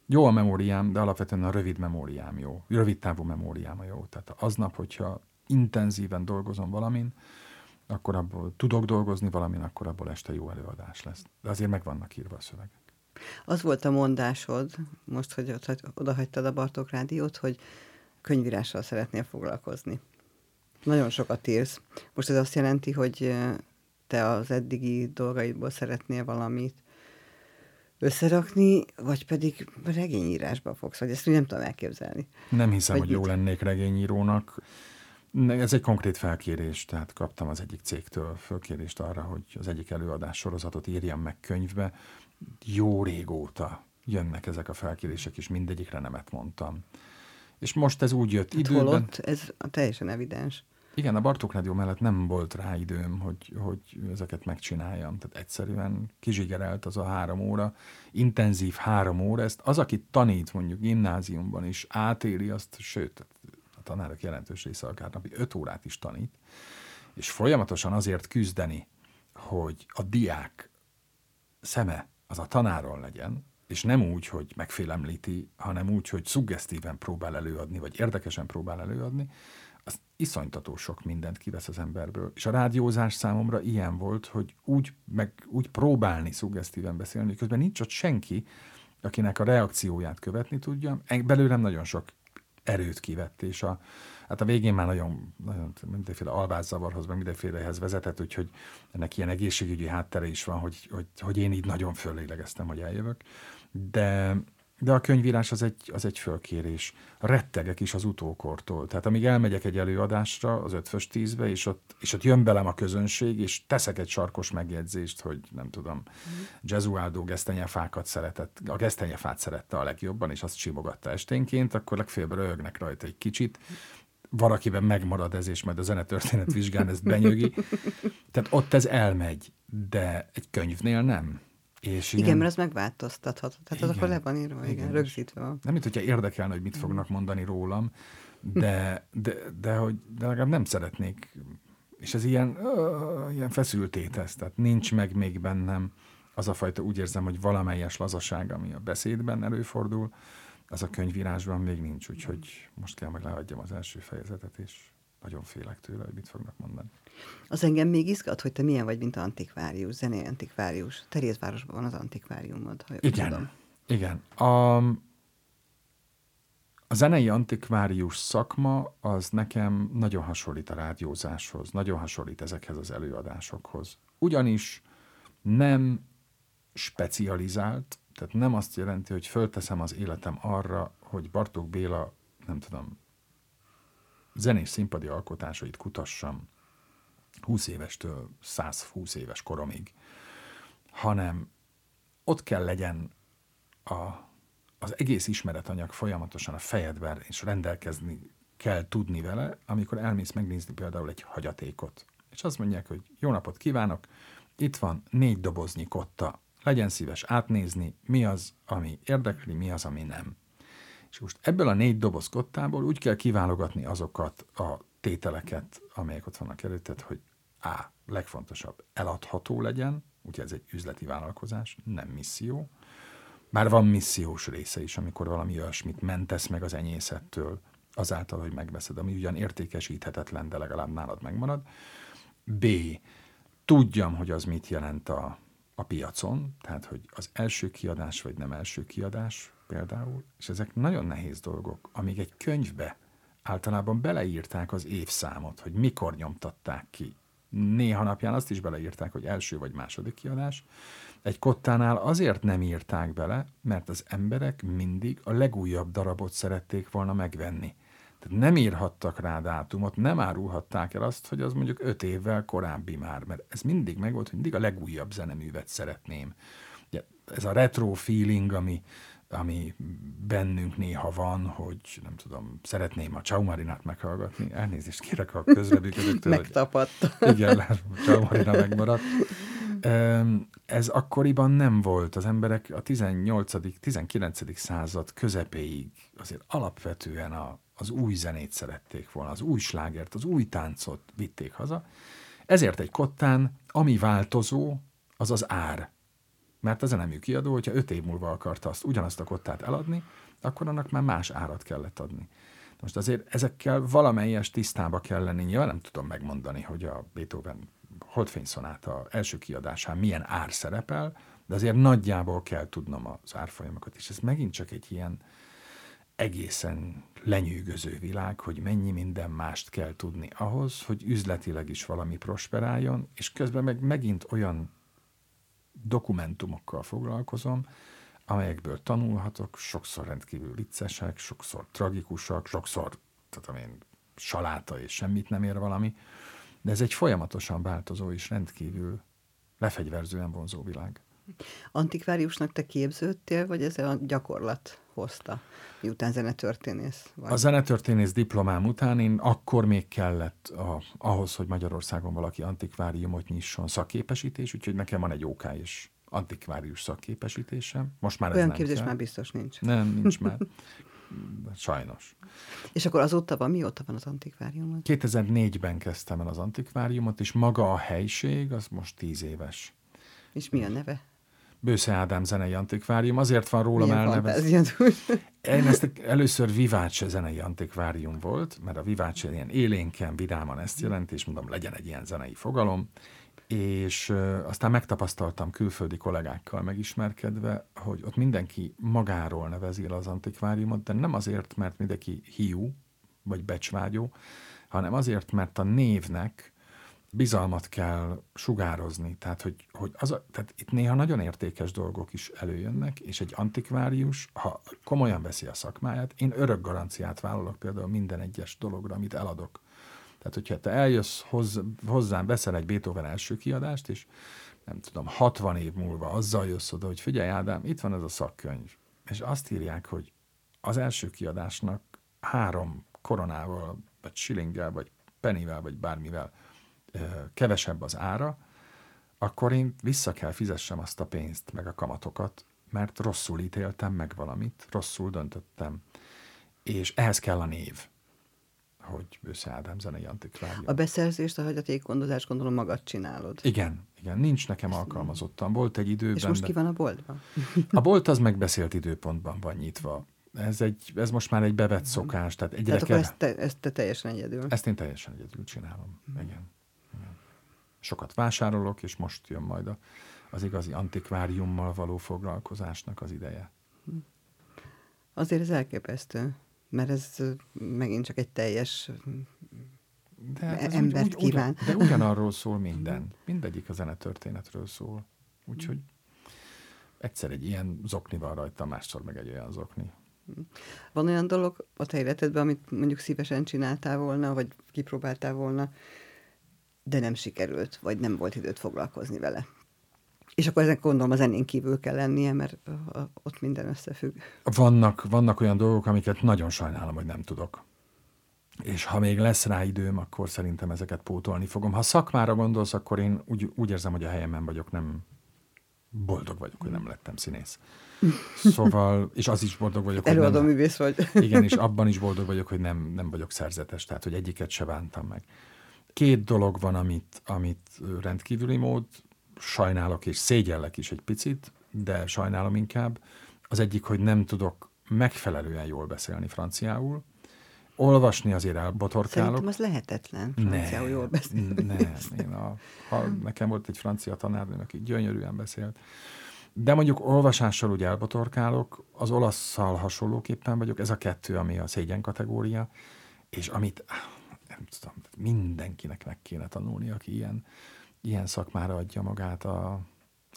Jó a memóriám, de alapvetően a rövid memóriám jó. Rövid távú memóriám a jó. Tehát aznap, hogyha intenzíven dolgozom valamin, akkor abból tudok dolgozni valamin, akkor abból este jó előadás lesz. De azért meg vannak írva a szövegek. Az volt a mondásod, most, hogy ott, oda hagytad a Bartók Rádiót, hogy könyvírással szeretnél foglalkozni. Nagyon sokat írsz. Most ez azt jelenti, hogy te az eddigi dolgaidból szeretnél valamit összerakni, vagy pedig regényírásba fogsz, vagy ezt nem tudom elképzelni. Nem hiszem, vagy hogy mit? jó lennék regényírónak. Ez egy konkrét felkérés, tehát kaptam az egyik cégtől felkérést arra, hogy az egyik előadás sorozatot írjam meg könyvbe. Jó régóta jönnek ezek a felkérések, és mindegyikre nemet mondtam. És most ez úgy jött hát időben... Holott, ez teljesen evidens. Igen, a Bartók Rádió mellett nem volt rá időm, hogy, hogy ezeket megcsináljam. Tehát egyszerűen kizsigerelt az a három óra, intenzív három óra. Ezt az, aki tanít mondjuk gimnáziumban is, átéli azt, sőt, a tanárok jelentős része akár napi 5 órát is tanít, és folyamatosan azért küzdeni, hogy a diák szeme az a tanáron legyen, és nem úgy, hogy megfélemlíti, hanem úgy, hogy szuggesztíven próbál előadni, vagy érdekesen próbál előadni, az iszonytató sok mindent kivesz az emberből. És a rádiózás számomra ilyen volt, hogy úgy, meg, úgy próbálni szuggesztíven beszélni, közben nincs ott senki, akinek a reakcióját követni tudja. Belőlem nagyon sok erőt kivett, és a, hát a végén már nagyon, nagyon mindenféle alvászavarhoz, meg mindenfélehez vezetett, úgyhogy ennek ilyen egészségügyi háttere is van, hogy, hogy, hogy én így nagyon föllélegeztem, hogy eljövök. De, de a könyvírás az egy, az egy fölkérés. Rettegek is az utókortól. Tehát amíg elmegyek egy előadásra az ötfös tízbe, és ott, és ott jön belem a közönség, és teszek egy sarkos megjegyzést, hogy nem tudom, mm. Gesualdo gesztenyefákat szeretett, a gesztenyefát szerette a legjobban, és azt simogatta esténként, akkor legfeljebb röhögnek rajta egy kicsit. Valakiben megmarad ez, és majd a zenetörténet vizsgán ezt benyögi. <laughs> Tehát ott ez elmegy, de egy könyvnél nem. És igen, mert ez megváltoztatható. Tehát igen, az akkor le van írva, igen, igen rögzítve van. Nem, mint hogyha érdekelne, hogy mit fognak mondani rólam, de, de, de, hogy, de legalább nem szeretnék És ez ilyen, uh, ilyen feszültétesz, tehát nincs meg még bennem az a fajta, úgy érzem, hogy valamelyes lazaság, ami a beszédben előfordul, az a könyvírásban még nincs, úgyhogy most kell meg leadjam az első fejezetet, és nagyon félek tőle, hogy mit fognak mondani. Az engem még izgat, hogy te milyen vagy, mint antikvárius, zenei antikvárius. Terézvárosban van az antikváriumod, ha Igen, tudom. igen. A, a zenei antikvárius szakma az nekem nagyon hasonlít a rádiózáshoz, nagyon hasonlít ezekhez az előadásokhoz. Ugyanis nem specializált, tehát nem azt jelenti, hogy fölteszem az életem arra, hogy Bartók Béla, nem tudom, zenés színpadi alkotásait kutassam 20 évestől 120 éves koromig, hanem ott kell legyen a, az egész ismeretanyag folyamatosan a fejedben, és rendelkezni kell tudni vele, amikor elmész megnézni például egy hagyatékot. És azt mondják, hogy jó napot kívánok, itt van négy doboznyi kotta, legyen szíves átnézni, mi az, ami érdekli, mi az, ami nem. És most ebből a négy doboz kottából úgy kell kiválogatni azokat a tételeket, amelyek ott vannak előtted, hogy A. legfontosabb, eladható legyen, ugye ez egy üzleti vállalkozás, nem misszió, bár van missziós része is, amikor valami olyasmit mentesz meg az enyészettől, azáltal, hogy megveszed, ami ugyan értékesíthetetlen, de legalább nálad megmarad. B. Tudjam, hogy az mit jelent a, a piacon, tehát, hogy az első kiadás vagy nem első kiadás, például, és ezek nagyon nehéz dolgok, amíg egy könyvbe általában beleírták az évszámot, hogy mikor nyomtatták ki. Néha napján azt is beleírták, hogy első vagy második kiadás. Egy kottánál azért nem írták bele, mert az emberek mindig a legújabb darabot szerették volna megvenni. Tehát nem írhattak rá dátumot, nem árulhatták el azt, hogy az mondjuk öt évvel korábbi már, mert ez mindig megvolt, hogy mindig a legújabb zeneművet szeretném. Ugye, ez a retro feeling, ami ami bennünk néha van, hogy nem tudom, szeretném a Ciao Marinát meghallgatni. Elnézést kérek a közrebűködőktől. Megtapadta. Igen, Ciao Marina megmaradt. Ez akkoriban nem volt. Az emberek a 18 19 század közepéig azért alapvetően a, az új zenét szerették volna, az új slágert, az új táncot vitték haza. Ezért egy kottán, ami változó, az az ár mert a zenemű kiadó, hogyha öt év múlva akarta azt, ugyanazt a kottát eladni, akkor annak már más árat kellett adni. Most azért ezekkel valamelyes tisztába kell lenni. Nyilván nem tudom megmondani, hogy a Beethoven Holdfényszonáta első kiadásán milyen ár szerepel, de azért nagyjából kell tudnom az árfolyamokat, és ez megint csak egy ilyen egészen lenyűgöző világ, hogy mennyi minden mást kell tudni ahhoz, hogy üzletileg is valami prosperáljon, és közben meg megint olyan dokumentumokkal foglalkozom, amelyekből tanulhatok, sokszor rendkívül viccesek, sokszor tragikusak, sokszor, tehát én, saláta és semmit nem ér valami, de ez egy folyamatosan változó és rendkívül lefegyverzően vonzó világ. Antikváriusnak te képződtél, vagy ez a gyakorlat hozta, miután zenetörténész vagy? A zenetörténész diplomám után én akkor még kellett a, ahhoz, hogy Magyarországon valaki antikváriumot nyisson szakképesítés, úgyhogy nekem van egy OK és antikvárius szakképesítésem. Most már Olyan ez képzés kell. már biztos nincs. Nem, nincs már. Sajnos. És akkor azóta van, mióta van az antikváriumot? 2004-ben kezdtem el az antikváriumot, és maga a helység az most tíz éves. És mi a neve? Bősze Ádám zenei antikvárium, azért van rólam Milyen elnevezve. Én ezt először Viváce zenei antikvárium volt, mert a Viváce ilyen élénken, vidáman ezt jelenti, és mondom, legyen egy ilyen zenei fogalom, és aztán megtapasztaltam külföldi kollégákkal megismerkedve, hogy ott mindenki magáról nevezi el az antikváriumot, de nem azért, mert mindenki hiú, vagy becsvágyó, hanem azért, mert a névnek bizalmat kell sugározni. Tehát, hogy, hogy az a, tehát itt néha nagyon értékes dolgok is előjönnek, és egy antikvárius, ha komolyan veszi a szakmáját, én örök garanciát vállalok például minden egyes dologra, amit eladok. Tehát, hogyha te eljössz hoz, hozzám, veszel egy Beethoven első kiadást, és nem tudom, 60 év múlva azzal jössz oda, hogy figyelj Ádám, itt van ez a szakkönyv. És azt írják, hogy az első kiadásnak három koronával, vagy silinggel, vagy penivel, vagy bármivel kevesebb az ára, akkor én vissza kell fizessem azt a pénzt, meg a kamatokat, mert rosszul ítéltem meg valamit, rosszul döntöttem. És ehhez kell a név. hogy Bősze Ádám zenei antikvárium. A beszerzést, a hagyatékgondozást gondolom magad csinálod. Igen, igen, nincs nekem alkalmazottan. Volt egy időben... És most ki van a boltban? A bolt az megbeszélt időpontban van nyitva. Ez, egy, ez most már egy bevett szokás. Tehát, egyre tehát akkor ezt te, ezt te teljesen egyedül? Ezt én teljesen egyedül csinálom, igen. Sokat vásárolok, és most jön majd a, az igazi antikváriummal való foglalkozásnak az ideje. Azért ez elképesztő, mert ez megint csak egy teljes de hát ez embert úgy, kíván. Ugyan, de ugyanarról szól minden. Mindegyik a zenetörténetről szól. Úgyhogy egyszer egy ilyen zokni van rajta, másszor meg egy olyan zokni. Van olyan dolog a te életedben, amit mondjuk szívesen csináltál volna, vagy kipróbáltál volna, de nem sikerült, vagy nem volt időt foglalkozni vele? És akkor ezen gondolom a zenén kívül kell lennie, mert ott minden összefügg. Vannak, vannak olyan dolgok, amiket nagyon sajnálom, hogy nem tudok. És ha még lesz rá időm, akkor szerintem ezeket pótolni fogom. Ha szakmára gondolsz, akkor én úgy, úgy érzem, hogy a helyemen vagyok, nem boldog vagyok, hogy nem lettem színész. Szóval, és az is boldog vagyok, hogy Előadó nem... művész vagy. Igen, és abban is boldog vagyok, hogy nem, nem vagyok szerzetes, tehát, hogy egyiket se bántam meg. Két dolog van, amit, amit rendkívüli mód sajnálok és szégyellek is egy picit, de sajnálom inkább. Az egyik, hogy nem tudok megfelelően jól beszélni franciául. Olvasni azért elbotorkálok. Szerintem az lehetetlen, franciául ne, jól beszélni. Nem, én a, ha nekem volt egy francia tanárnő, aki gyönyörűen beszélt. De mondjuk olvasással úgy elbotorkálok, az olaszszal hasonlóképpen vagyok, ez a kettő, ami a szégyen kategória, és amit nem tudom, mindenkinek meg kéne tanulni, aki ilyen ilyen szakmára adja magát a,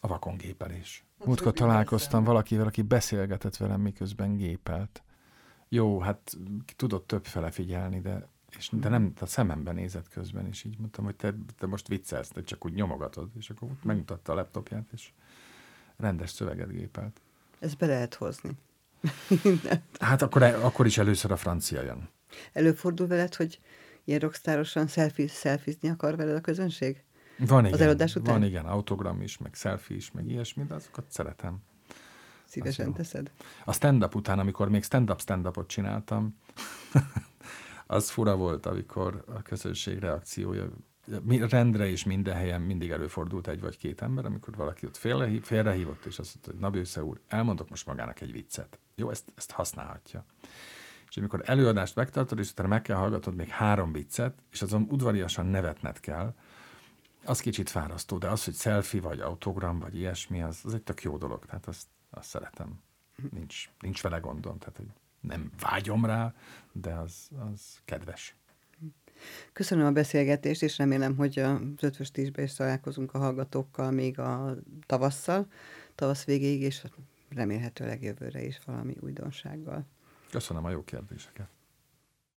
a vakongépelés. Hát, Múltkor találkoztam valakivel, aki beszélgetett velem, miközben gépelt. Jó, hát tudott többfele figyelni, de, és, de nem, a szememben nézett közben, és így mondtam, hogy te, te most viccelsz, te csak úgy nyomogatod, és akkor megmutatta a laptopját, és rendes szöveget gépelt. Ezt be lehet hozni. hát akkor, akkor is először a francia jön. Előfordul veled, hogy ilyen rockstárosan szelfizni akar veled a közönség? Van, igen, az előadás után? Van, igen, autogram is, meg selfie is, meg ilyesmi, de azokat szeretem. Szívesen az teszed? A stand-up után, amikor még stand-up stand-upot csináltam, <laughs> az fura volt, amikor a közönség reakciója rendre és minden helyen mindig előfordult egy vagy két ember, amikor valaki ott félrehív, félrehívott, és azt mondta, hogy na Bősze úr, elmondok most magának egy viccet. Jó, ezt, ezt használhatja. És amikor előadást megtartod, és utána meg kell hallgatod még három viccet, és azon udvariasan nevetned kell, az kicsit fárasztó, de az, hogy selfie, vagy autogram, vagy ilyesmi, az, az egy tök jó dolog, tehát azt, azt szeretem. Nincs, nincs vele gondom, tehát hogy nem vágyom rá, de az, az kedves. Köszönöm a beszélgetést, és remélem, hogy az ötvös tízbe is találkozunk a hallgatókkal még a tavasszal, tavasz végéig, és remélhetőleg jövőre is valami újdonsággal. Köszönöm a jó kérdéseket.